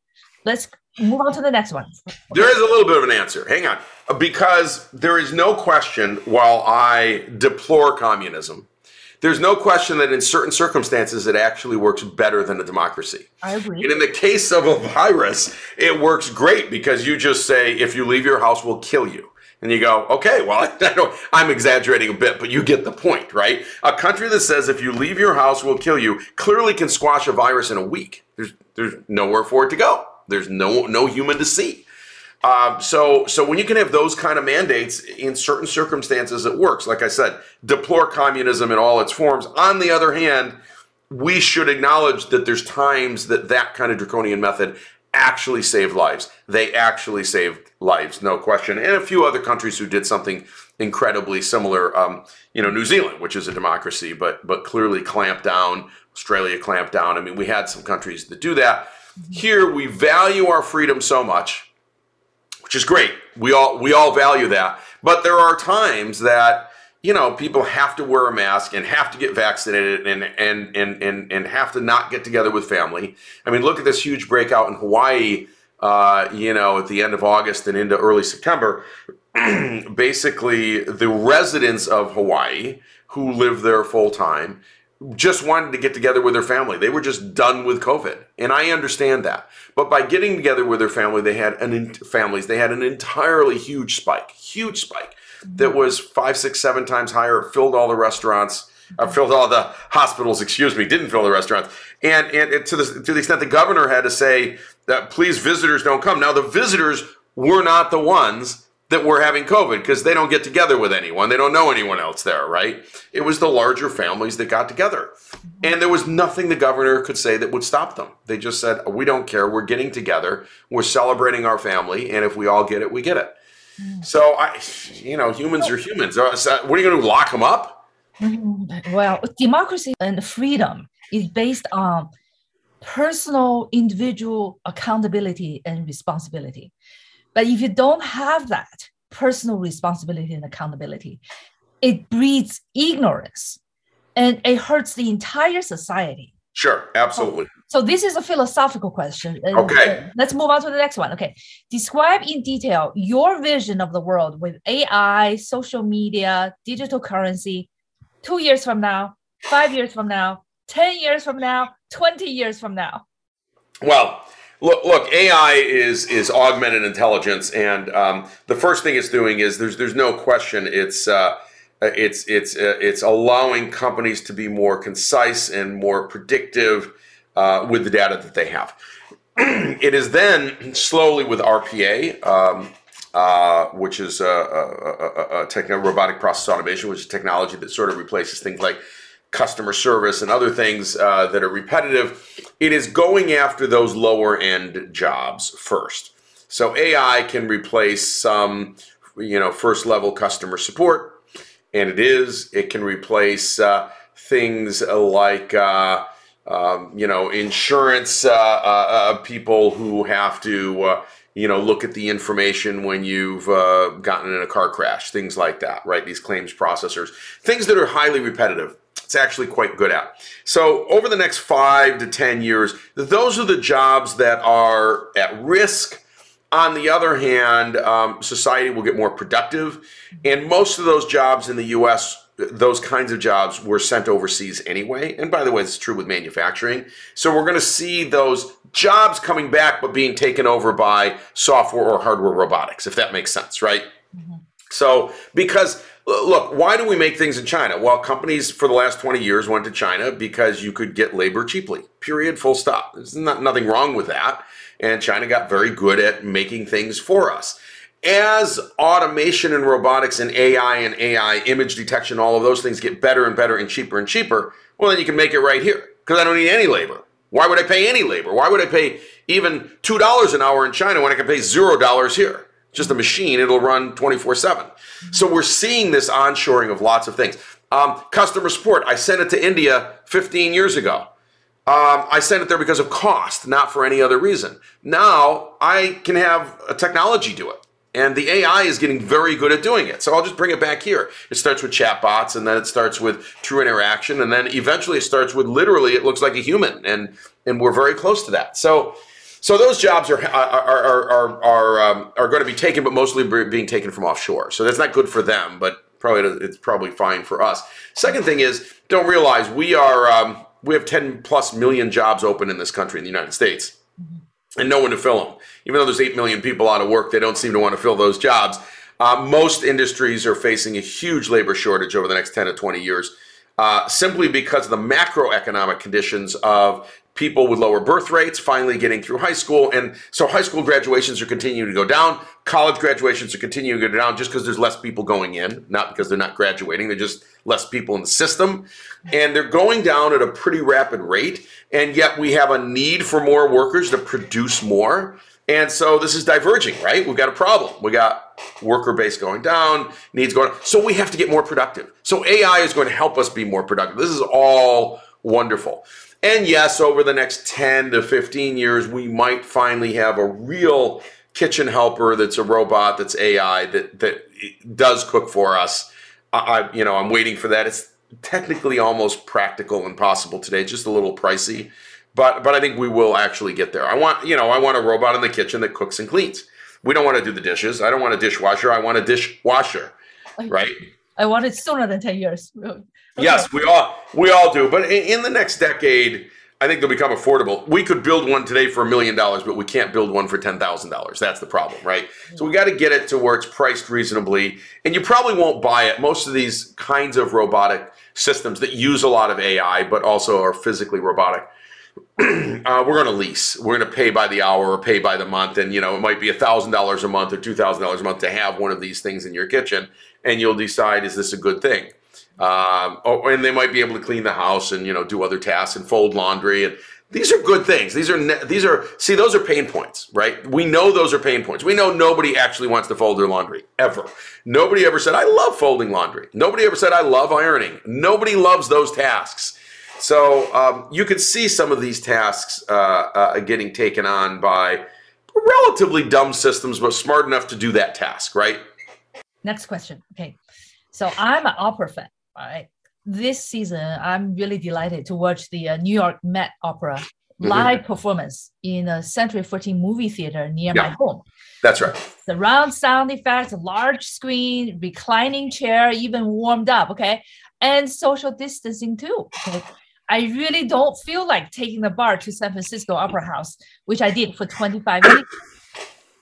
Let's move on to the next one. There is a little bit of an answer. Hang on. Because there is no question, while I deplore communism, there's no question that in certain circumstances it actually works better than a democracy. I agree. And in the case of a virus, it works great because you just say, if you leave your house, we'll kill you. And you go, okay, well, *laughs* I am exaggerating a bit, but you get the point, right? A country that says if you leave your house, we'll kill you, clearly can squash a virus in a week. There's there's nowhere for it to go. There's no no human to see. Um, so, so when you can have those kind of mandates in certain circumstances, it works. Like I said, deplore communism in all its forms. On the other hand, we should acknowledge that there's times that that kind of draconian method actually saved lives. They actually saved lives, no question. And a few other countries who did something incredibly similar. Um, you know, New Zealand, which is a democracy, but but clearly clamped down. Australia clamped down. I mean, we had some countries that do that. Here, we value our freedom so much which is great. We all we all value that. But there are times that you know people have to wear a mask and have to get vaccinated and and and and, and have to not get together with family. I mean, look at this huge breakout in Hawaii. Uh, you know, at the end of August and into early September. *clears throat* basically, the residents of Hawaii who live there full time just wanted to get together with their family. They were just done with COVID, and I understand that. But by getting together with their family, they had an families. They had an entirely huge spike, huge spike that was five, six, seven times higher. Filled all the restaurants, uh, filled all the hospitals. Excuse me, didn't fill the restaurants, and and it, to the to the extent the governor had to say that please visitors don't come. Now the visitors were not the ones that were having COVID because they don't get together with anyone. They don't know anyone else there, right? It was the larger families that got together. And there was nothing the governor could say that would stop them. They just said, We don't care. We're getting together. We're celebrating our family. And if we all get it, we get it. So, I, you know, humans are humans. Uh, what are you going to lock them up? *laughs* Well, democracy and freedom is based on personal, individual accountability and responsibility. But if you don't have that personal responsibility and accountability, it breeds ignorance and it hurts the entire society. Sure, absolutely. So, so this is a philosophical question. Uh, okay. Uh, let's move on to the next one. Okay. Describe in detail your vision of the world with AI, social media, digital currency, two years from now, five years from now, 10 years from now, 20 years from now. Well, Look, look, AI is is augmented intelligence, and um, the first thing it's doing is there's there's no question it's uh, it's it's uh, it's allowing companies to be more concise and more predictive uh, with the data that they have. *clears throat* it is then slowly with RPA. Um, uh, which is a, a, a, a robotic process automation, which is technology that sort of replaces things like customer service and other things uh, that are repetitive, it is going after those lower end jobs first. So AI can replace some, you know, first level customer support, and it is. It can replace uh, things like, uh, um, you know, insurance uh, uh, uh, people who have to. You know, look at the information when you've gotten in a car crash, things like that, right? These claims processors, things that are highly repetitive it's actually quite good at. So, over the next five to 10 years, those are the jobs that are at risk. On the other hand, um, society will get more productive. And most of those jobs in the US those kinds of jobs were sent overseas anyway. And by the way, it's true with manufacturing. So we're going to see those jobs coming back, but being taken over by software or hardware robotics, if that makes sense, right? Mm-hmm. So, because look, why do we make things in China? Well, companies for the last 20 years went to China because you could get labor cheaply, period, full stop. There's not, nothing wrong with that. And China got very good at making things for us as automation and robotics and AI and AI image detection, all of those things get better and better and cheaper and cheaper, well, then you can make it right here because I don't need any labor. Why would I pay any labor? Why would I pay even $2 an hour in China when I can pay $0 here? Just a machine, it'll run 24 7. So we're seeing this onshoring of lots of things. Um, customer support, I sent it to India 15 years ago. Um, I sent it there because of cost, not for any other reason. Now I can have a technology do it. And the AI is getting very good at doing it. So I'll just bring it back here. It starts with chatbots, and then it starts with true interaction, and then eventually it starts with literally it looks like a human, and and we're very close to that. So so those jobs are are are are are, um, are going to be taken, but mostly being taken from offshore. So that's not good for them, but probably it's probably fine for us. Second thing is, don't realize we are um, we have 10 plus million jobs open in this country in the United States. And no one to fill them even though there's 8 million people out of work, they don't seem to want to fill those jobs. Uh, most industries are facing a huge labor shortage over the next 10 to 20 years, uh, simply because of the macroeconomic conditions of people with lower birth rates finally getting through high school. And so high school graduations are continuing to go down. College graduations are continuing to go down just because there's less people going in, not because they're not graduating. They're just less people in the system. And they're going down at a pretty rapid rate. And yet we have a need for more workers to produce more. And so this is diverging, right? We've got a problem. We got worker base going down, needs going. Up. So we have to get more productive. So AI is going to help us be more productive. This is all wonderful. And yes, over the next 10 to 15 years, we might finally have a real kitchen helper that's a robot that's AI that that does cook for us. I, you know, I'm waiting for that. It's technically almost practical and possible today, just a little pricey but but I think we will actually get there. I want you know I want a robot in the kitchen that cooks and cleans. We don't want to do the dishes. I don't want a dishwasher. I want a dishwasher, right? I want it sooner than ten years. Okay. Yes, we all we all do. But in, in the next decade, I think they'll become affordable. We could build one today for a million dollars, but we can't build one for ten thousand dollars. That's the problem, right? So we got to get it to where it's priced reasonably, and you probably won't buy it. Most of these kinds of robotic systems that use a lot of AI, but also are physically robotic *clears throat* uh, we're going to lease. We're going to pay by the hour or pay by the month, and you know it might be a thousand dollars a month or two thousand dollars a month to have one of these things in your kitchen, and you'll decide is this a good thing. Um, oh, and they might be able to clean the house and you know do other tasks and fold laundry and these are good things. These are these are see those are pain points, right? We know those are pain points. We know nobody actually wants to fold their laundry ever. Nobody ever said I love folding laundry. Nobody ever said I love ironing. Nobody loves those tasks. So um, you can see some of these tasks uh, uh, getting taken on by relatively dumb systems, but smart enough to do that task, right? Next question. Okay. So I'm an opera fan, right? This season, I'm really delighted to watch the uh, New York Met Opera mm-hmm. live mm-hmm. performance in a Century 14 movie theater near yeah, my home. That's right. The Surround sound effects, large screen, reclining chair, even warmed up, okay? And social distancing too. Okay? I really don't feel like taking the BART to San Francisco Opera House, which I did for 25 minutes.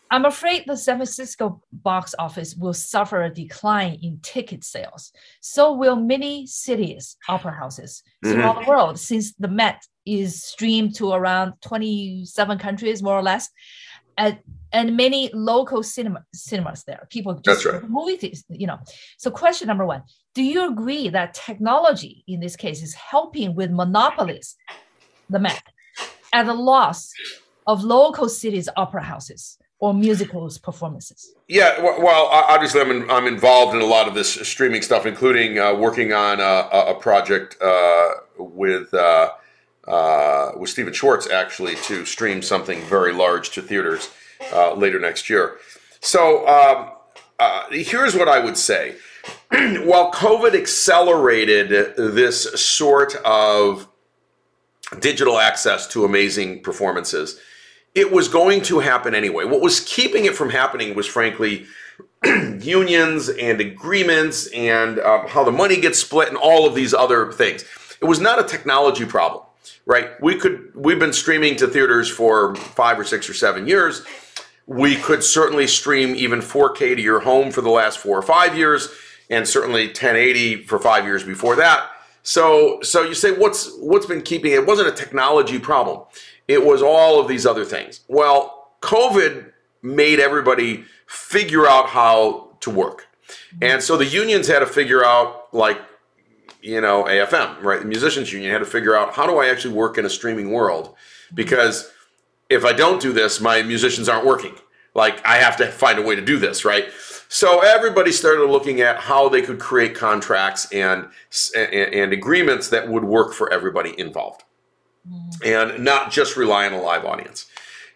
I'm afraid the San Francisco box office will suffer a decline in ticket sales. So will many cities' opera houses mm-hmm. throughout the world, since the Met is streamed to around 27 countries, more or less, and, and many local cinema, cinemas there. People just That's right. movie, you know. So, question number one: do you agree that technology in this case is helping with monopolies, the Met, at the loss of local cities' opera houses or musicals performances? Yeah, well, obviously, I'm in, I'm involved in a lot of this streaming stuff, including uh, working on a, a project uh, with uh, uh, with Stephen Schwartz actually to stream something very large to theaters uh, later next year. So um, uh, here's what I would say *clears throat* while COVID accelerated this sort of digital access to amazing performances, it was going to happen anyway. What was keeping it from happening was frankly *clears throat* unions and agreements and um, how the money gets split and all of these other things. It was not a technology problem, right? We could we've been streaming to theaters for five or six or seven years. We could certainly stream even 4K to your home for the last four or five years, and certainly 1080 for five years before that. So, so you say what's what's been keeping it? it wasn't a technology problem. It was all of these other things. Well, COVID made everybody figure out how to work. And so the unions had to figure out, like, you know, AFM, right? The musicians union had to figure out how do I actually work in a streaming world? Because if I don't do this, my musicians aren't working. Like, I have to find a way to do this, right? So everybody started looking at how they could create contracts and and, and agreements that would work for everybody involved, mm-hmm. and not just rely on a live audience.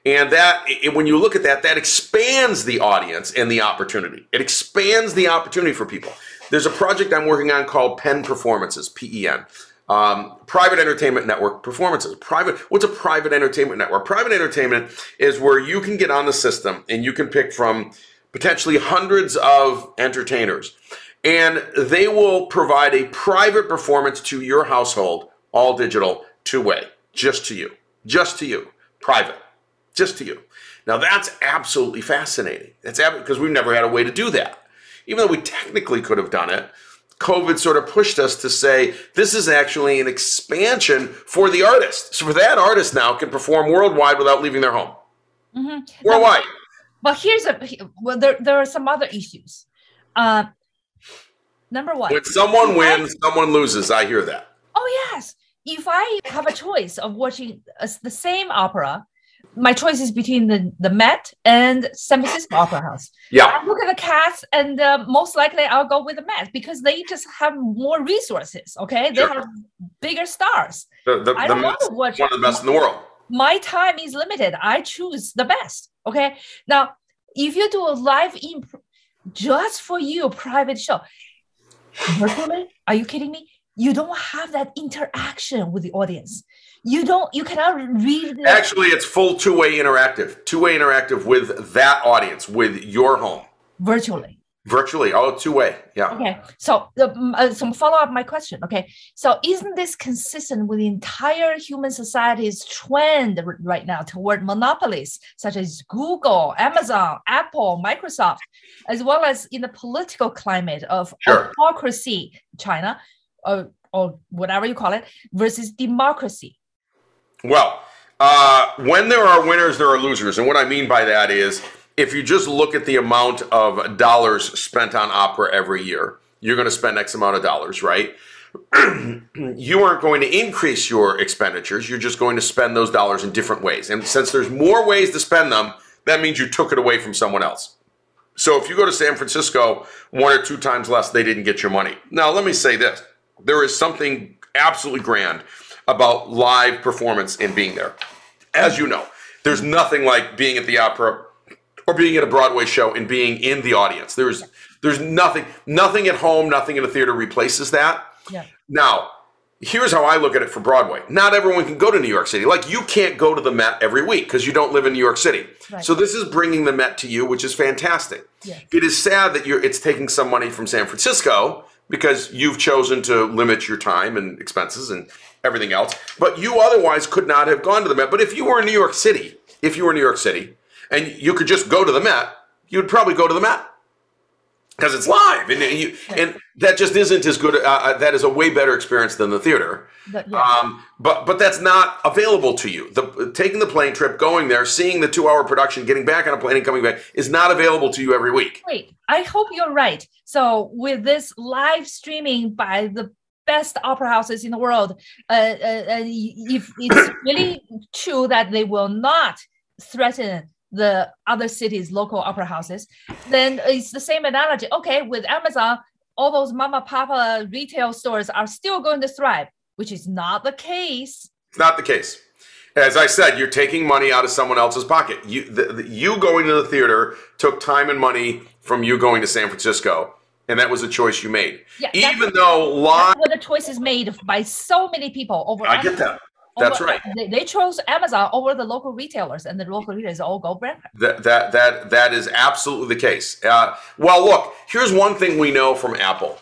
And that, when you look at that, that expands the audience and the opportunity. It expands the opportunity for people. There's a project I'm working on called Pen Performances, P-E-N. Um, private entertainment network performances. Private. What's a private entertainment network? Private entertainment is where you can get on the system and you can pick from potentially hundreds of entertainers, and they will provide a private performance to your household, all digital, two way, just to you, just to you, private just to you. Now that's absolutely fascinating. That's because we've never had a way to do that. Even though we technically could have done it, COVID sort of pushed us to say this is actually an expansion for the artist. So for that artist now can perform worldwide without leaving their home. Mm-hmm. Worldwide. But here's a well, there there are some other issues. Uh, number one, when someone wins, I, someone loses. I hear that. Oh yes. If I have a choice of watching the same opera my choice is between the, the Met and San Francisco Opera House. Yeah. I look at the cast, and uh, most likely I'll go with the Met because they just have more resources. Okay, they have bigger stars. The, the, I to one of the best in the world. My time is limited. I choose the best. Okay. Now, if you do a live in just for you private show, virtually, are you kidding me? You don't have that interaction with the audience you don't you cannot read the- actually it's full two-way interactive two-way interactive with that audience with your home. Virtually. Virtually oh two-way yeah. Okay so uh, some follow-up my question okay? So isn't this consistent with the entire human society's trend right now toward monopolies such as google amazon apple microsoft as well as in the political climate of sure. autocracy china or, or whatever you call it versus democracy well, uh, when there are winners, there are losers. And what I mean by that is if you just look at the amount of dollars spent on opera every year, you're going to spend X amount of dollars, right? *clears throat* you aren't going to increase your expenditures. You're just going to spend those dollars in different ways. And since there's more ways to spend them, that means you took it away from someone else. So if you go to San Francisco one or two times less, they didn't get your money. Now, let me say this there is something absolutely grand about live performance and being there. As you know, there's nothing like being at the opera or being at a Broadway show and being in the audience. There's there's nothing nothing at home, nothing in a theater replaces that. Yeah. Now, here's how I look at it for Broadway. Not everyone can go to New York City. Like you can't go to the Met every week because you don't live in New York City. Right. So this is bringing the Met to you, which is fantastic. Yes. It is sad that you're it's taking some money from San Francisco because you've chosen to limit your time and expenses and everything else. But you otherwise could not have gone to the Met. But if you were in New York City, if you were in New York City, and you could just go to the Met, you'd probably go to the Met because it's live, and you, and that just isn't as good. Uh, uh, that is a way better experience than the theater. But, yeah. um, but but that's not available to you. The taking the plane trip, going there, seeing the two hour production, getting back on a plane and coming back is not available to you every week. Wait, I hope you're right. So with this live streaming by the best opera houses in the world. Uh, uh, if it's *coughs* really true that they will not threaten the other cities' local opera houses, then it's the same analogy. Okay, with Amazon, all those mama papa retail stores are still going to thrive, which is not the case. It's not the case. As I said, you're taking money out of someone else's pocket. You, the, the, you going to the theater took time and money from you going to San Francisco and that was a choice you made. Yeah, even though live, what the choice is made by so many people over. I get that. That's over- right. They, they chose Amazon over the local retailers, and the local retailers all go bankrupt. That that that that is absolutely the case. Uh, well, look, here's one thing we know from Apple,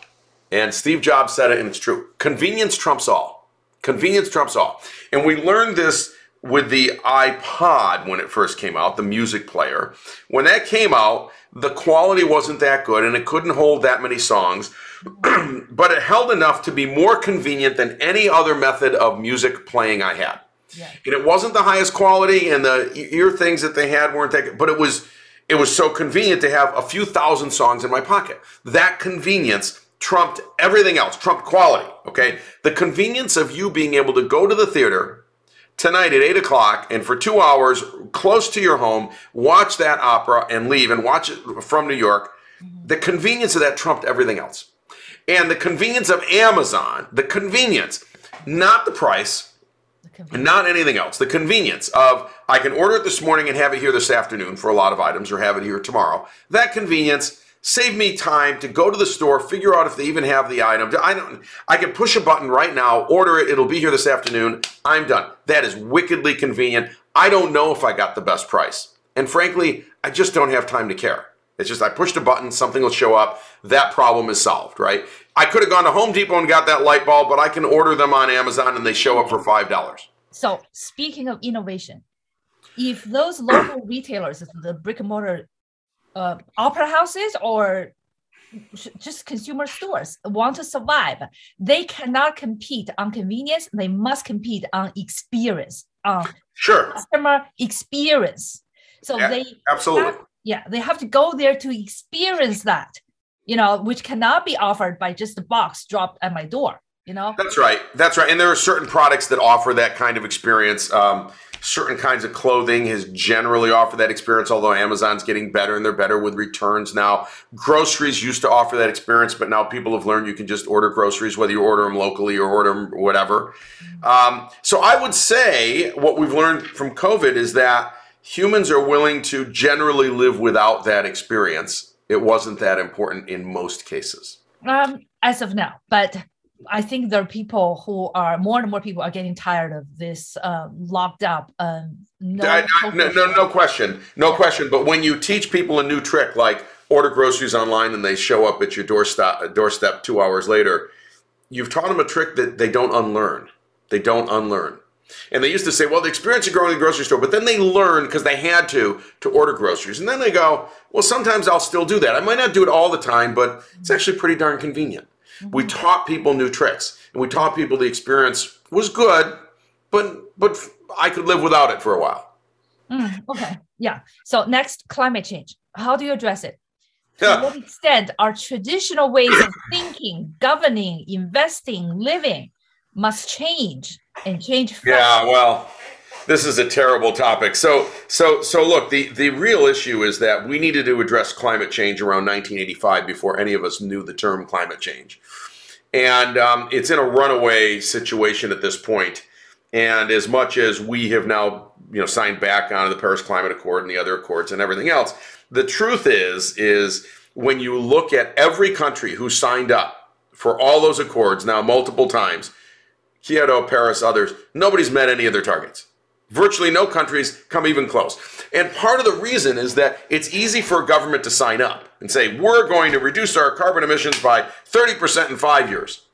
and Steve Jobs said it, and it's true: convenience trumps all. Convenience trumps all, and we learned this with the iPod when it first came out, the music player. When that came out, the quality wasn't that good, and it couldn't hold that many songs, *clears throat* but it held enough to be more convenient than any other method of music playing I had. Yeah. And it wasn't the highest quality, and the ear things that they had weren't that good, but it was it was so convenient to have a few thousand songs in my pocket. That convenience trumped everything else, trumped quality. Okay, the convenience of you being able to go to the theater tonight at eight o'clock and for two hours close to your home, watch that opera and leave and watch it from New York. Mm-hmm. The convenience of that trumped everything else. And the convenience of Amazon, the convenience, not the price, and not anything else. The convenience of I can order it this morning and have it here this afternoon for a lot of items or have it here tomorrow. That convenience saved me time to go to the store, figure out if they even have the item. I don't I can push a button right now, order it, it'll be here this afternoon. I'm done. That is wickedly convenient. I don't know if I got the best price. And frankly, I just don't have time to care. It's just I pushed a button, something will show up. That problem is solved, right? I could have gone to Home Depot and got that light bulb, but I can order them on Amazon and they show up for five dollars. So speaking of innovation, if those local retailers, the brick and mortar uh, opera houses or just consumer stores want to survive, they cannot compete on convenience. They must compete on experience, on Sure, customer experience. So Yeah, they absolutely. have- yeah, they have to go there to experience that, you know, which cannot be offered by just a box dropped at my door. You know, That's right. That's right. And there are certain products that offer that kind of experience. Um, certain kinds of clothing has generally offered that experience, although Amazon's getting better and they're better with returns now. Groceries used to offer that experience, but now people have learned you can just order groceries, whether you order them locally or order them whatever. Um, so I would say what we've learned from COVID is that humans are willing to generally live without that experience. It wasn't that important in most cases. um, as of now, but I think there are people who are more and more people are getting tired of this uh, locked up. Um, no, I- I- no, no, no question, no question. But when you teach people a new trick, like order groceries online and they show up at your doorstep, doorstep two hours later, you've taught them a trick that they don't unlearn. They don't unlearn. And they used to say, well, the experience of going to the grocery store, but then they learn because they had to to order groceries. And then they go, well, sometimes I'll still do that. I might not do it all the time, but it's actually pretty darn convenient. We taught people new tricks, and we taught people the experience was good, but but I could live without it for a while. Mm, okay, yeah. So next, climate change. How do you address it? Yeah. *laughs* To what extent are traditional ways of thinking, governing, investing, living must change and change fast? Yeah, well, this is a terrible topic. So, so, so look, the the real issue is that we needed to address climate change around 1985 before any of us knew the term climate change, and um, it's in a runaway situation at this point. And as much as we have now, you know, signed back on the Paris Climate Accord and the other accords and everything else, the truth is, is when you look at every country who signed up for all those accords now multiple times, Kyoto, Paris, others, nobody's met any of their targets. Virtually no countries come even close. And part of the reason is that it's easy for a government to sign up and say, we're going to reduce our carbon emissions by 30% in five years.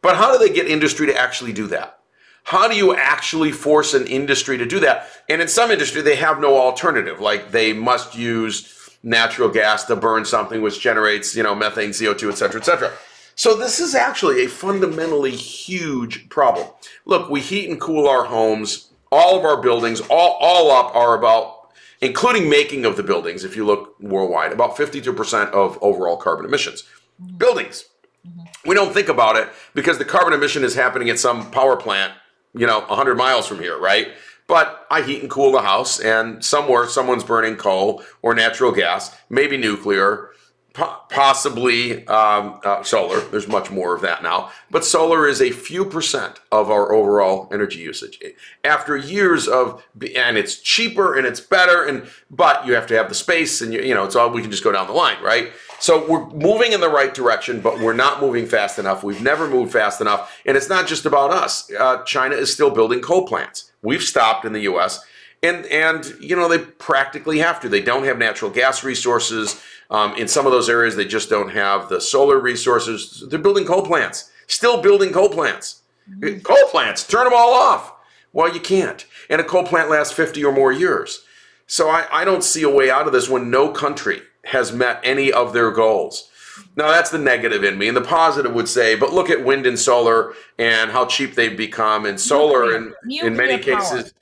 But how do they get industry to actually do that? How do you actually force an industry to do that? And in some industry, they have no alternative. Like they must use natural gas to burn something which generates, you know, methane, CO2, et cetera, et cetera. So this is actually a fundamentally huge problem. Look, we heat and cool our homes. All of our buildings, all, all up, are about, including making of the buildings, if you look worldwide, about 52% of overall carbon emissions. Mm-hmm. Buildings. Mm-hmm. We don't think about it because the carbon emission is happening at some power plant, you know, 100 miles from here, right? But I heat and cool the house, and somewhere someone's burning coal or natural gas, maybe nuclear, possibly um, uh, solar. There's much more of that now. But solar is a few percent of our overall energy usage. After years of, and it's cheaper and it's better, and but you have to have the space, and you, you know, it's all we can just go down the line, right? So we're moving in the right direction, but we're not moving fast enough. We've never moved fast enough. And it's not just about us. Uh, China is still building coal plants. We've stopped in the US. And, and, you know, they practically have to. They don't have natural gas resources. Um, in some of those areas, they just don't have the solar resources. They're building coal plants, still building coal plants. Mm-hmm. Coal plants, turn them all off. Well, you can't. And a coal plant lasts 50 or more years. So I, I don't see a way out of this when no country has met any of their goals. Now that's the negative in me, and the positive would say, but look at wind and solar and how cheap they've become, and solar, and in many power. cases,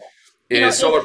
you know, solar.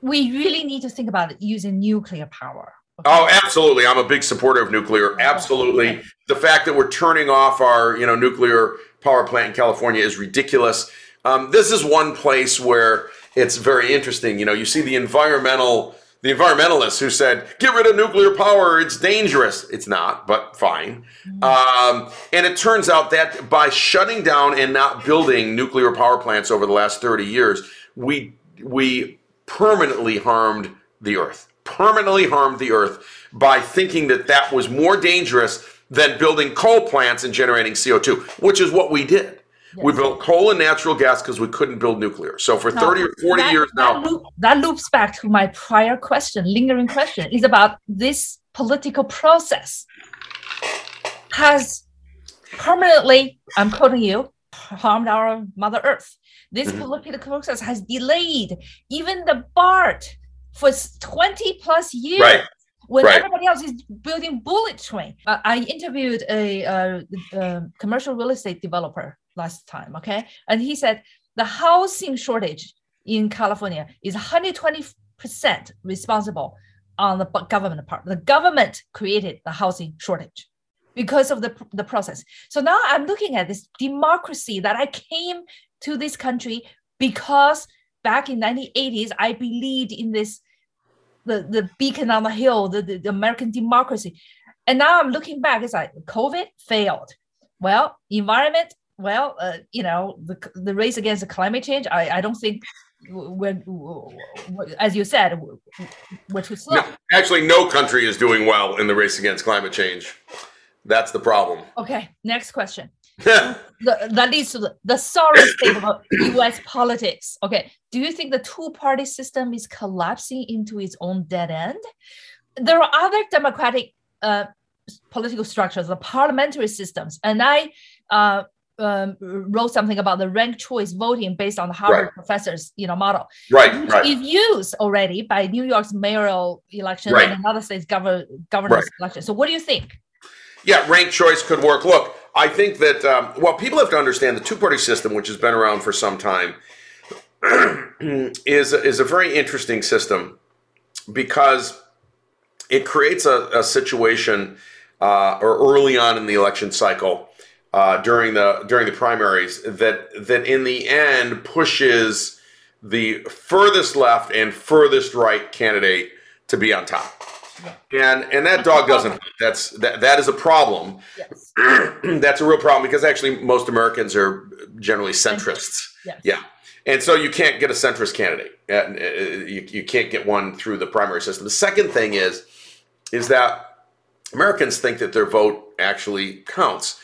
We really need to think about using nuclear power. Oh, absolutely! I'm a big supporter of nuclear. Absolutely, the fact that we're turning off our, you know, nuclear power plant in California is ridiculous. Um, this is one place where it's very interesting. You know, you see the environmental the environmentalists who said, get rid of nuclear power, it's dangerous. It's not, but fine. Mm-hmm. Um, and it turns out that by shutting down and not building nuclear power plants over the last 30 years, we, we permanently harmed the earth, permanently harmed the earth by thinking that that was more dangerous than building coal plants and generating CO2, which is what we did. Yes. We built coal and natural gas because we couldn't build nuclear. So for now, 30 or 40 that, years now. That, loop, that loops back to my prior question, lingering question, is about this political process has permanently, I'm quoting you, harmed our Mother Earth. This mm-hmm. political process has delayed even the BART for 20 plus years. Right when right. everybody else is building bullet train. Uh, I interviewed a, a, a, commercial real estate developer last time, okay? And he said the housing shortage in California is 120% responsible on the government part. The government created the housing shortage because of the, the process. So now I'm looking at this democracy that I came to this country because back in 1980s, I believed in this, the, the beacon on the hill, the, the, the American democracy. And now I'm looking back, it's like COVID failed. Well, environment well, uh, you know, the, the race against the climate change, I, I don't think we're, as you said, we're too slow. No, actually, no country is doing well in the race against climate change. That's the problem. Okay, next question. The, that leads to the, the sorry state of US politics. Okay, do you think the two party system is collapsing into its own dead end? There are other democratic uh, political structures, the parliamentary systems, and I uh, um, wrote something about the ranked choice voting based on the Harvard right. professors, you know, model. Right, which right. is used already by New York's mayoral election right. and another state's governor governor's right. election. So, what do you think? Yeah, ranked choice could work. Look, I think that um, well, people have to understand the two-party system, which has been around for some time, *clears throat* is is a very interesting system because it creates a, a situation uh, or early on in the election cycle uh, during the during the primaries that that in the end pushes the furthest left and furthest right candidate to be on top. Yeah. And and that dog doesn't that's that that is a problem. Yes. *clears throat* that's a real problem because actually most Americans are generally centrists. Yes. Yeah. And so you can't get a centrist candidate. Uh, you, you can't get one through the primary system. The second thing is is that Americans think that their vote actually counts.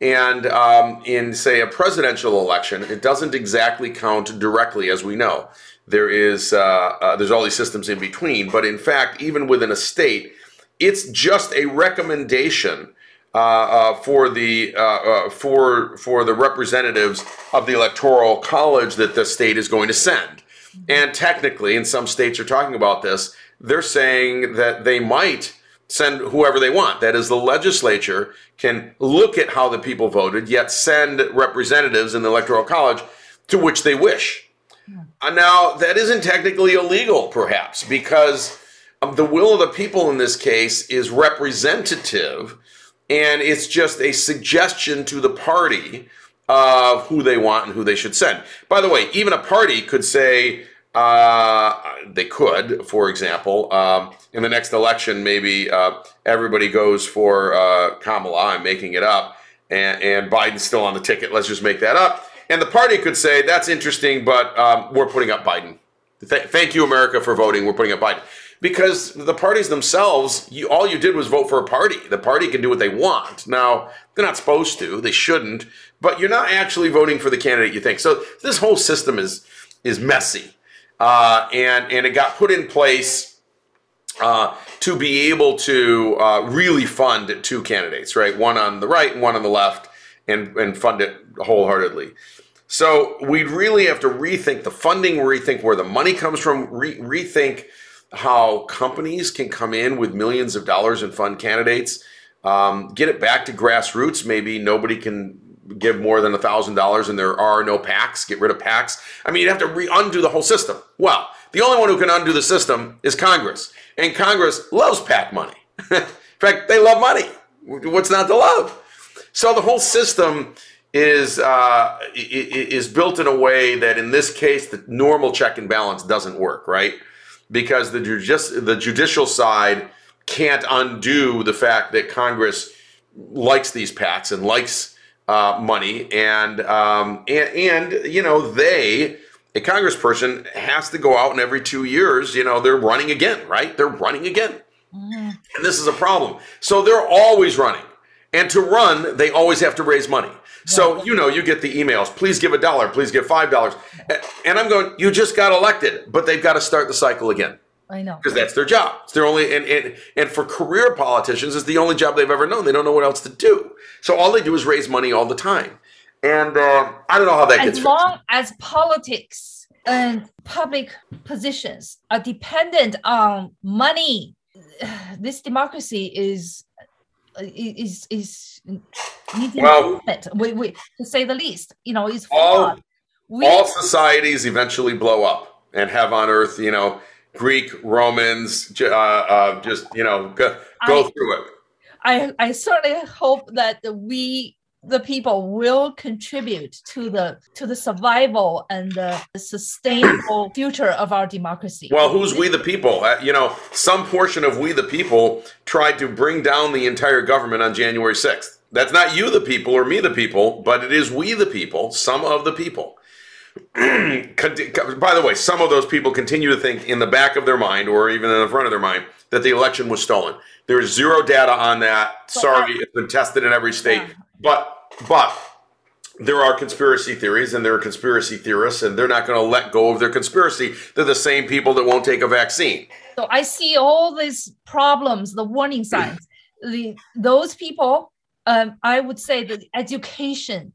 And um, in, say, a presidential election, it doesn't exactly count directly, as we know. There is uh, uh, there's all these systems in between, but in fact, even within a state, it's just a recommendation uh, uh for the uh, uh, for for the representatives of the electoral college that the state is going to send. And technically, and some states are talking about this, they're saying that they might send whoever they want. That is, the legislature can look at how the people voted, yet send representatives in the Electoral College to which they wish. Yeah. Uh, now, that isn't technically illegal, perhaps, because um, the will of the people in this case is representative and it's just a suggestion to the party of who they want and who they should send. By the way, even a party could say, uh, they could, for example, um, in the next election, maybe uh, everybody goes for uh, Kamala. I'm making it up, and, and, Biden's still on the ticket. Let's just make that up. And the party could say that's interesting, but um, we're putting up Biden. Th- thank you, America, for voting. We're putting up Biden. Because the parties themselves, you, all you did was vote for a party. The party can do what they want. Now, they're not supposed to, they shouldn't, but you're not actually voting for the candidate you think. So this whole system is is messy. Uh, and, and it got put in place uh, to be able to uh, really fund two candidates, right? One on the right and one on the left, and, and fund it wholeheartedly. So we'd really have to rethink the funding, rethink where the money comes from, re- rethink how companies can come in with millions of dollars and fund candidates, um, get it back to grassroots. Maybe nobody can give more than a thousand dollars and there are no PACs. Get rid of PACs. I mean, you'd have to re- undo the whole system. Well, the only one who can undo the system is Congress, and Congress loves PAC money. *laughs* in fact, they love money. What's not to love? So the whole system is uh, is built in a way that, in this case, the normal check and balance doesn't work, right? Because the judici- the judicial side can't undo the fact that Congress likes these PACs and likes uh, money, and, um, and and you know they a congressperson has to go out and every two years, you know, they're running again, right? They're running again. Mm-hmm. And this is a problem. So they're always running. And to run, they always have to raise money. So, you know, you get the emails, please give a dollar, please give $5. And I'm going, you just got elected, but they've got to start the cycle again. I know. Because that's their job. It's their only, and, and, and for career politicians, it's the only job they've ever known. They don't know what else to do. So all they do is raise money all the time. And uh, I don't know how that as gets. As long as politics and public positions are dependent on money, this democracy is is is needs well, improvement. We, we, to say the least, you know, is all we, all societies eventually blow up and have on earth, you know, Greek, Romans, uh, uh, just you know, go, go I, through it. I I certainly hope that we the people will contribute to the to the survival and the sustainable future of our democracy. Well, who's we the people? Uh, you know, some portion of we the people tried to bring down the entire government on January 6th. That's not you the people or me the people, but it is we the people, some of the people. *clears throat* By the way, some of those people continue to think in the back of their mind or even in the front of their mind that the election was stolen. There's zero data on that. Sorry, it's been tested in every state. But but there are conspiracy theories and there are conspiracy theorists and they're not going to let go of their conspiracy. They're the same people that won't take a vaccine. So I see all these problems, the warning *clears throat* signs. the those people, um, I would say the education,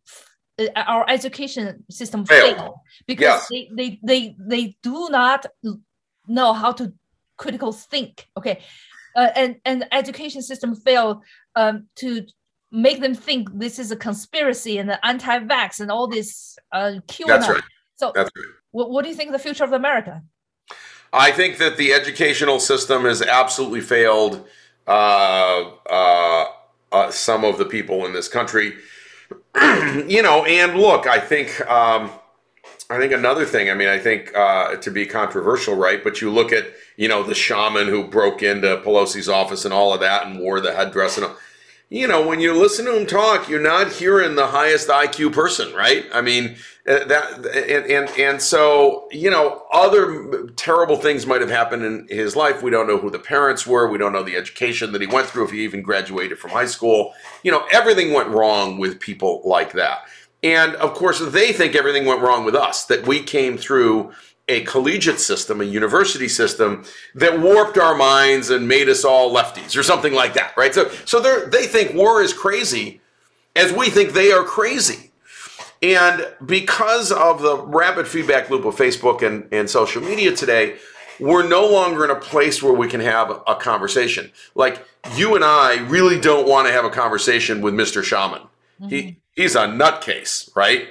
uh, our education system failed, failed because they, they they they do not know how to critical think. Okay, uh, and and education system failed um, to make them think this is a conspiracy and the anti-vax and all this uh, QAnon. That's right. So, That's right. What, what do you think of the future of America? I think that the educational system has absolutely failed uh, uh, uh, some of the people in this country. *clears throat* you know, and look, I think um, I think another thing. I mean, I think uh, to be controversial, right? But you look at you know the shaman who broke into Pelosi's office and all of that and wore the headdress and. All, you know, when you listen to him talk, you're not hearing the highest IQ person, right? I mean, uh, that and and and so you know, other terrible things might have happened in his life. We don't know who the parents were. We don't know the education that he went through. If he even graduated from high school, you know, everything went wrong with people like that. And of course, they think everything went wrong with us. That we came through a collegiate system, a university system that warped our minds and made us all lefties or something like that, right? So, so they think war is crazy as we think they are crazy. And because of the rapid feedback loop of Facebook and, and social media today, we're no longer in a place where we can have a conversation. Like you and I really don't want to have a conversation with Mr. Shaman. Mm-hmm. He he's a nutcase, right?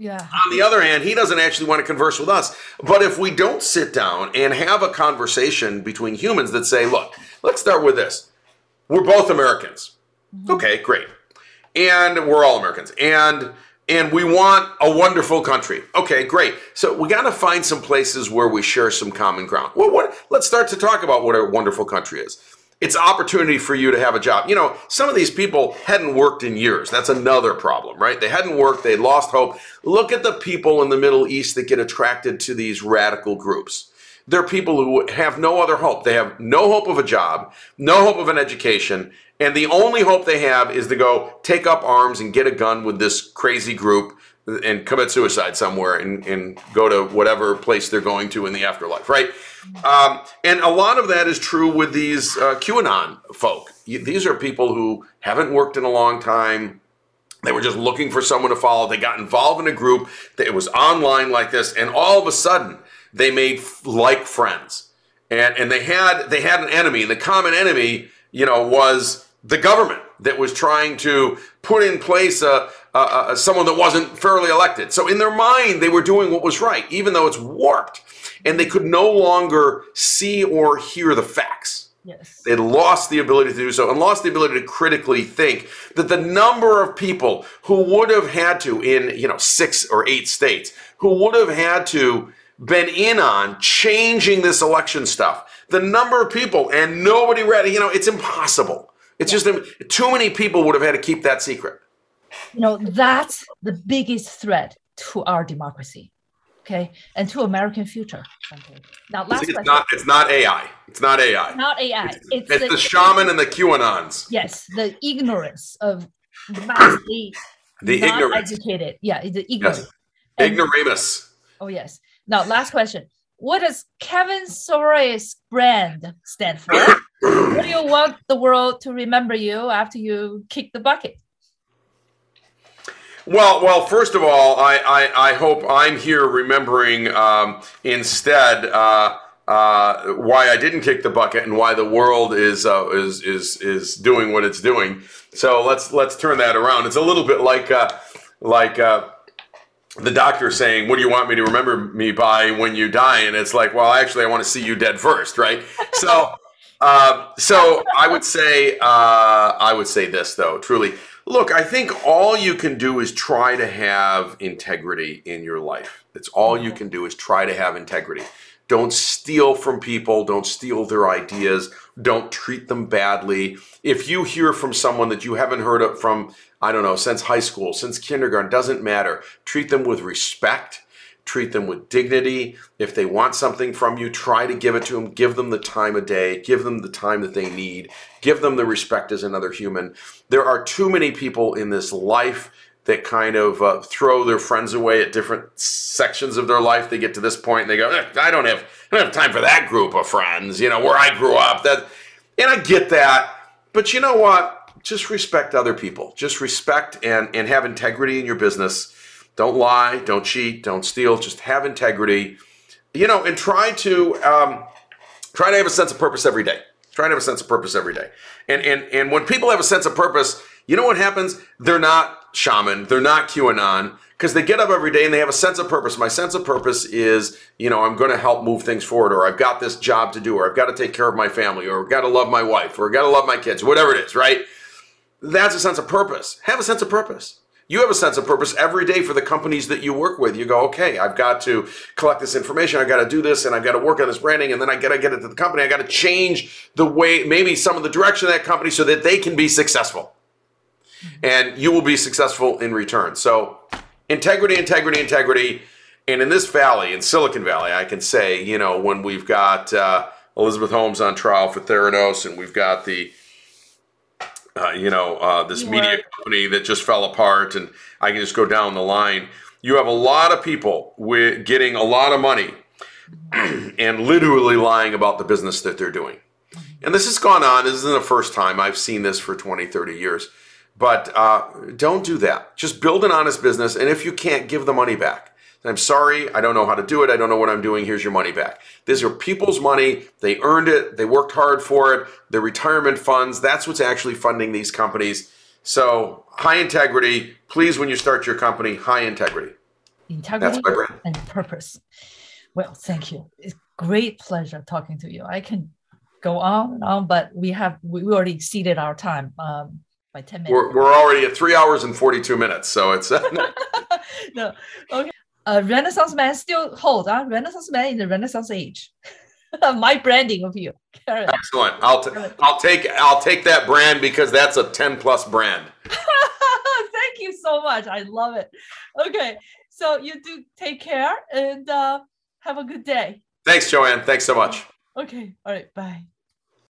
Yeah. On the other hand, he doesn't actually want to converse with us. But if we don't sit down and have a conversation between humans that say, look, let's start with this. We're both Americans. Mm-hmm. Okay, great. And we're all Americans. And and we want a wonderful country. Okay, great. So we got to find some places where we share some common ground. Well, what let's start to talk about what a wonderful country is it's opportunity for you to have a job. You know, some of these people hadn't worked in years. That's another problem, right? They hadn't worked, they lost hope. Look at the people in the Middle East that get attracted to these radical groups. they're people who have no other hope. They have no hope of a job, no hope of an education, and the only hope they have is to go take up arms and get a gun with this crazy group and commit suicide somewhere and, and go to whatever place they're going to in the afterlife, right? Um, and a lot of that is true with these uh, QAnon folk. These are people who haven't worked in a long time. They were just looking for someone to follow. They got involved in a group that was online like this, and all of a sudden they made like friends, and and they had they had an enemy, and the common enemy, you know, was the government that was trying to put in place a, a, a, someone that wasn't fairly elected. So in their mind, they were doing what was right, even though it's warped, and they could no longer see or hear the facts. Yes. They lost the ability to do so and lost the ability to critically think that the number of people who would have had to in, you know, six or eight states, who would have had to been in on changing this election stuff, the number of people and nobody read you know, it's impossible. It's just too many people would have had to keep that secret. You know, that's the biggest threat to our democracy okay, and to American future. Now, last it's question. not it's not AI. It's not AI. Not AI. It's, it's, it's the, the, shaman and the QAnons. Yes, the ignorance of massively the ignorance. educated. Yeah, the ignorance. Yes. And, Ignoramus. Oh yes. Now, last question. What does Kevin Surace brand stand for? *laughs* what do you want the world to remember you after you kick the bucket? Well, well. First of all, I I, I hope I'm here remembering um, instead uh, uh, why I didn't kick the bucket and why the world is uh, is is is doing what it's doing. So let's let's turn that around. It's a little bit like uh, like uh, the doctor saying, "What do you want me to remember me by when you die?" And it's like, well, actually, I want to see you dead first, right? *laughs* So. Uh, so I would say uh, I would say this though, truly. Look, I think all you can do is try to have integrity in your life. It's all you can do is try to have integrity. Don't steal from people. Don't steal their ideas. Don't treat them badly. If you hear from someone that you haven't heard from, I don't know, since high school, since kindergarten, doesn't matter. Treat them with respect treat them with dignity. If they want something from you, try to give it to them. Give them the time of day. Give them the time that they need. Give them the respect as another human. There are too many people in this life that kind of uh, throw their friends away at different sections of their life. They get to this point and they go, eh, "I don't have, I don't have time for that group of friends." You know, where I grew up. That, and I get that, but you know what? Just respect other people. Just respect and and have integrity in your business don't lie, don't cheat, don't steal. Just have integrity, you know, and try to um, try to have a sense of purpose every day. Try to have a sense of purpose every day. And and and when people have a sense of purpose, you know what happens? They're not shaman, they're not QAnon because they get up every day and they have a sense of purpose. My sense of purpose is, you know, I'm going to help move things forward, or I've got this job to do, or I've got to take care of my family, or I've got to love my wife, or I've got to love my kids, whatever it is, right? That's a sense of purpose. Have a sense of purpose you have a sense of purpose every day for the companies that you work with. You go, okay, I've got to collect this information. I've got to do this and I've got to work on this branding. And then I got to get it to the company. I got to change the way, maybe some of the direction of that company so that they can be successful. And you will be successful in return. So integrity, integrity, integrity. And in this valley, in Silicon Valley, I can say, you know, when we've got uh, Elizabeth Holmes on trial for Theranos and we've got the uh, you know, uh, this media company that just fell apart, and I can just go down the line. You have a lot of people with getting a lot of money *clears throat* and literally lying about the business that they're doing. And this has gone on. This isn't the first time. I've seen this for 20, 30 years. But uh, don't do that. Just build an honest business. And if you can't, give the money back. I'm sorry, I don't know how to do it. I don't know what I'm doing. Here's your money back. These are people's money. They earned it. They worked hard for it. Their retirement funds, that's what's actually funding these companies. So, high integrity. Please, when you start your company, high integrity. Integrity and purpose. Well, thank you. It's great pleasure talking to you. I can go on and on, but we have we already exceeded our time um, by 10 minutes. We're, we're already at three hours and 42 minutes. So it's. *laughs* *laughs* no. Okay uh, Renaissance man still holds. Uh, Renaissance man in the Renaissance age. *laughs* My branding of you. Excellent. I'll t- I'll take I'll take that brand because that's a ten plus brand. *laughs* Thank you so much. I love it. Okay, so you do take care and uh, have a good day. Thanks, Joanne. Thanks so much. Okay. All right. Bye.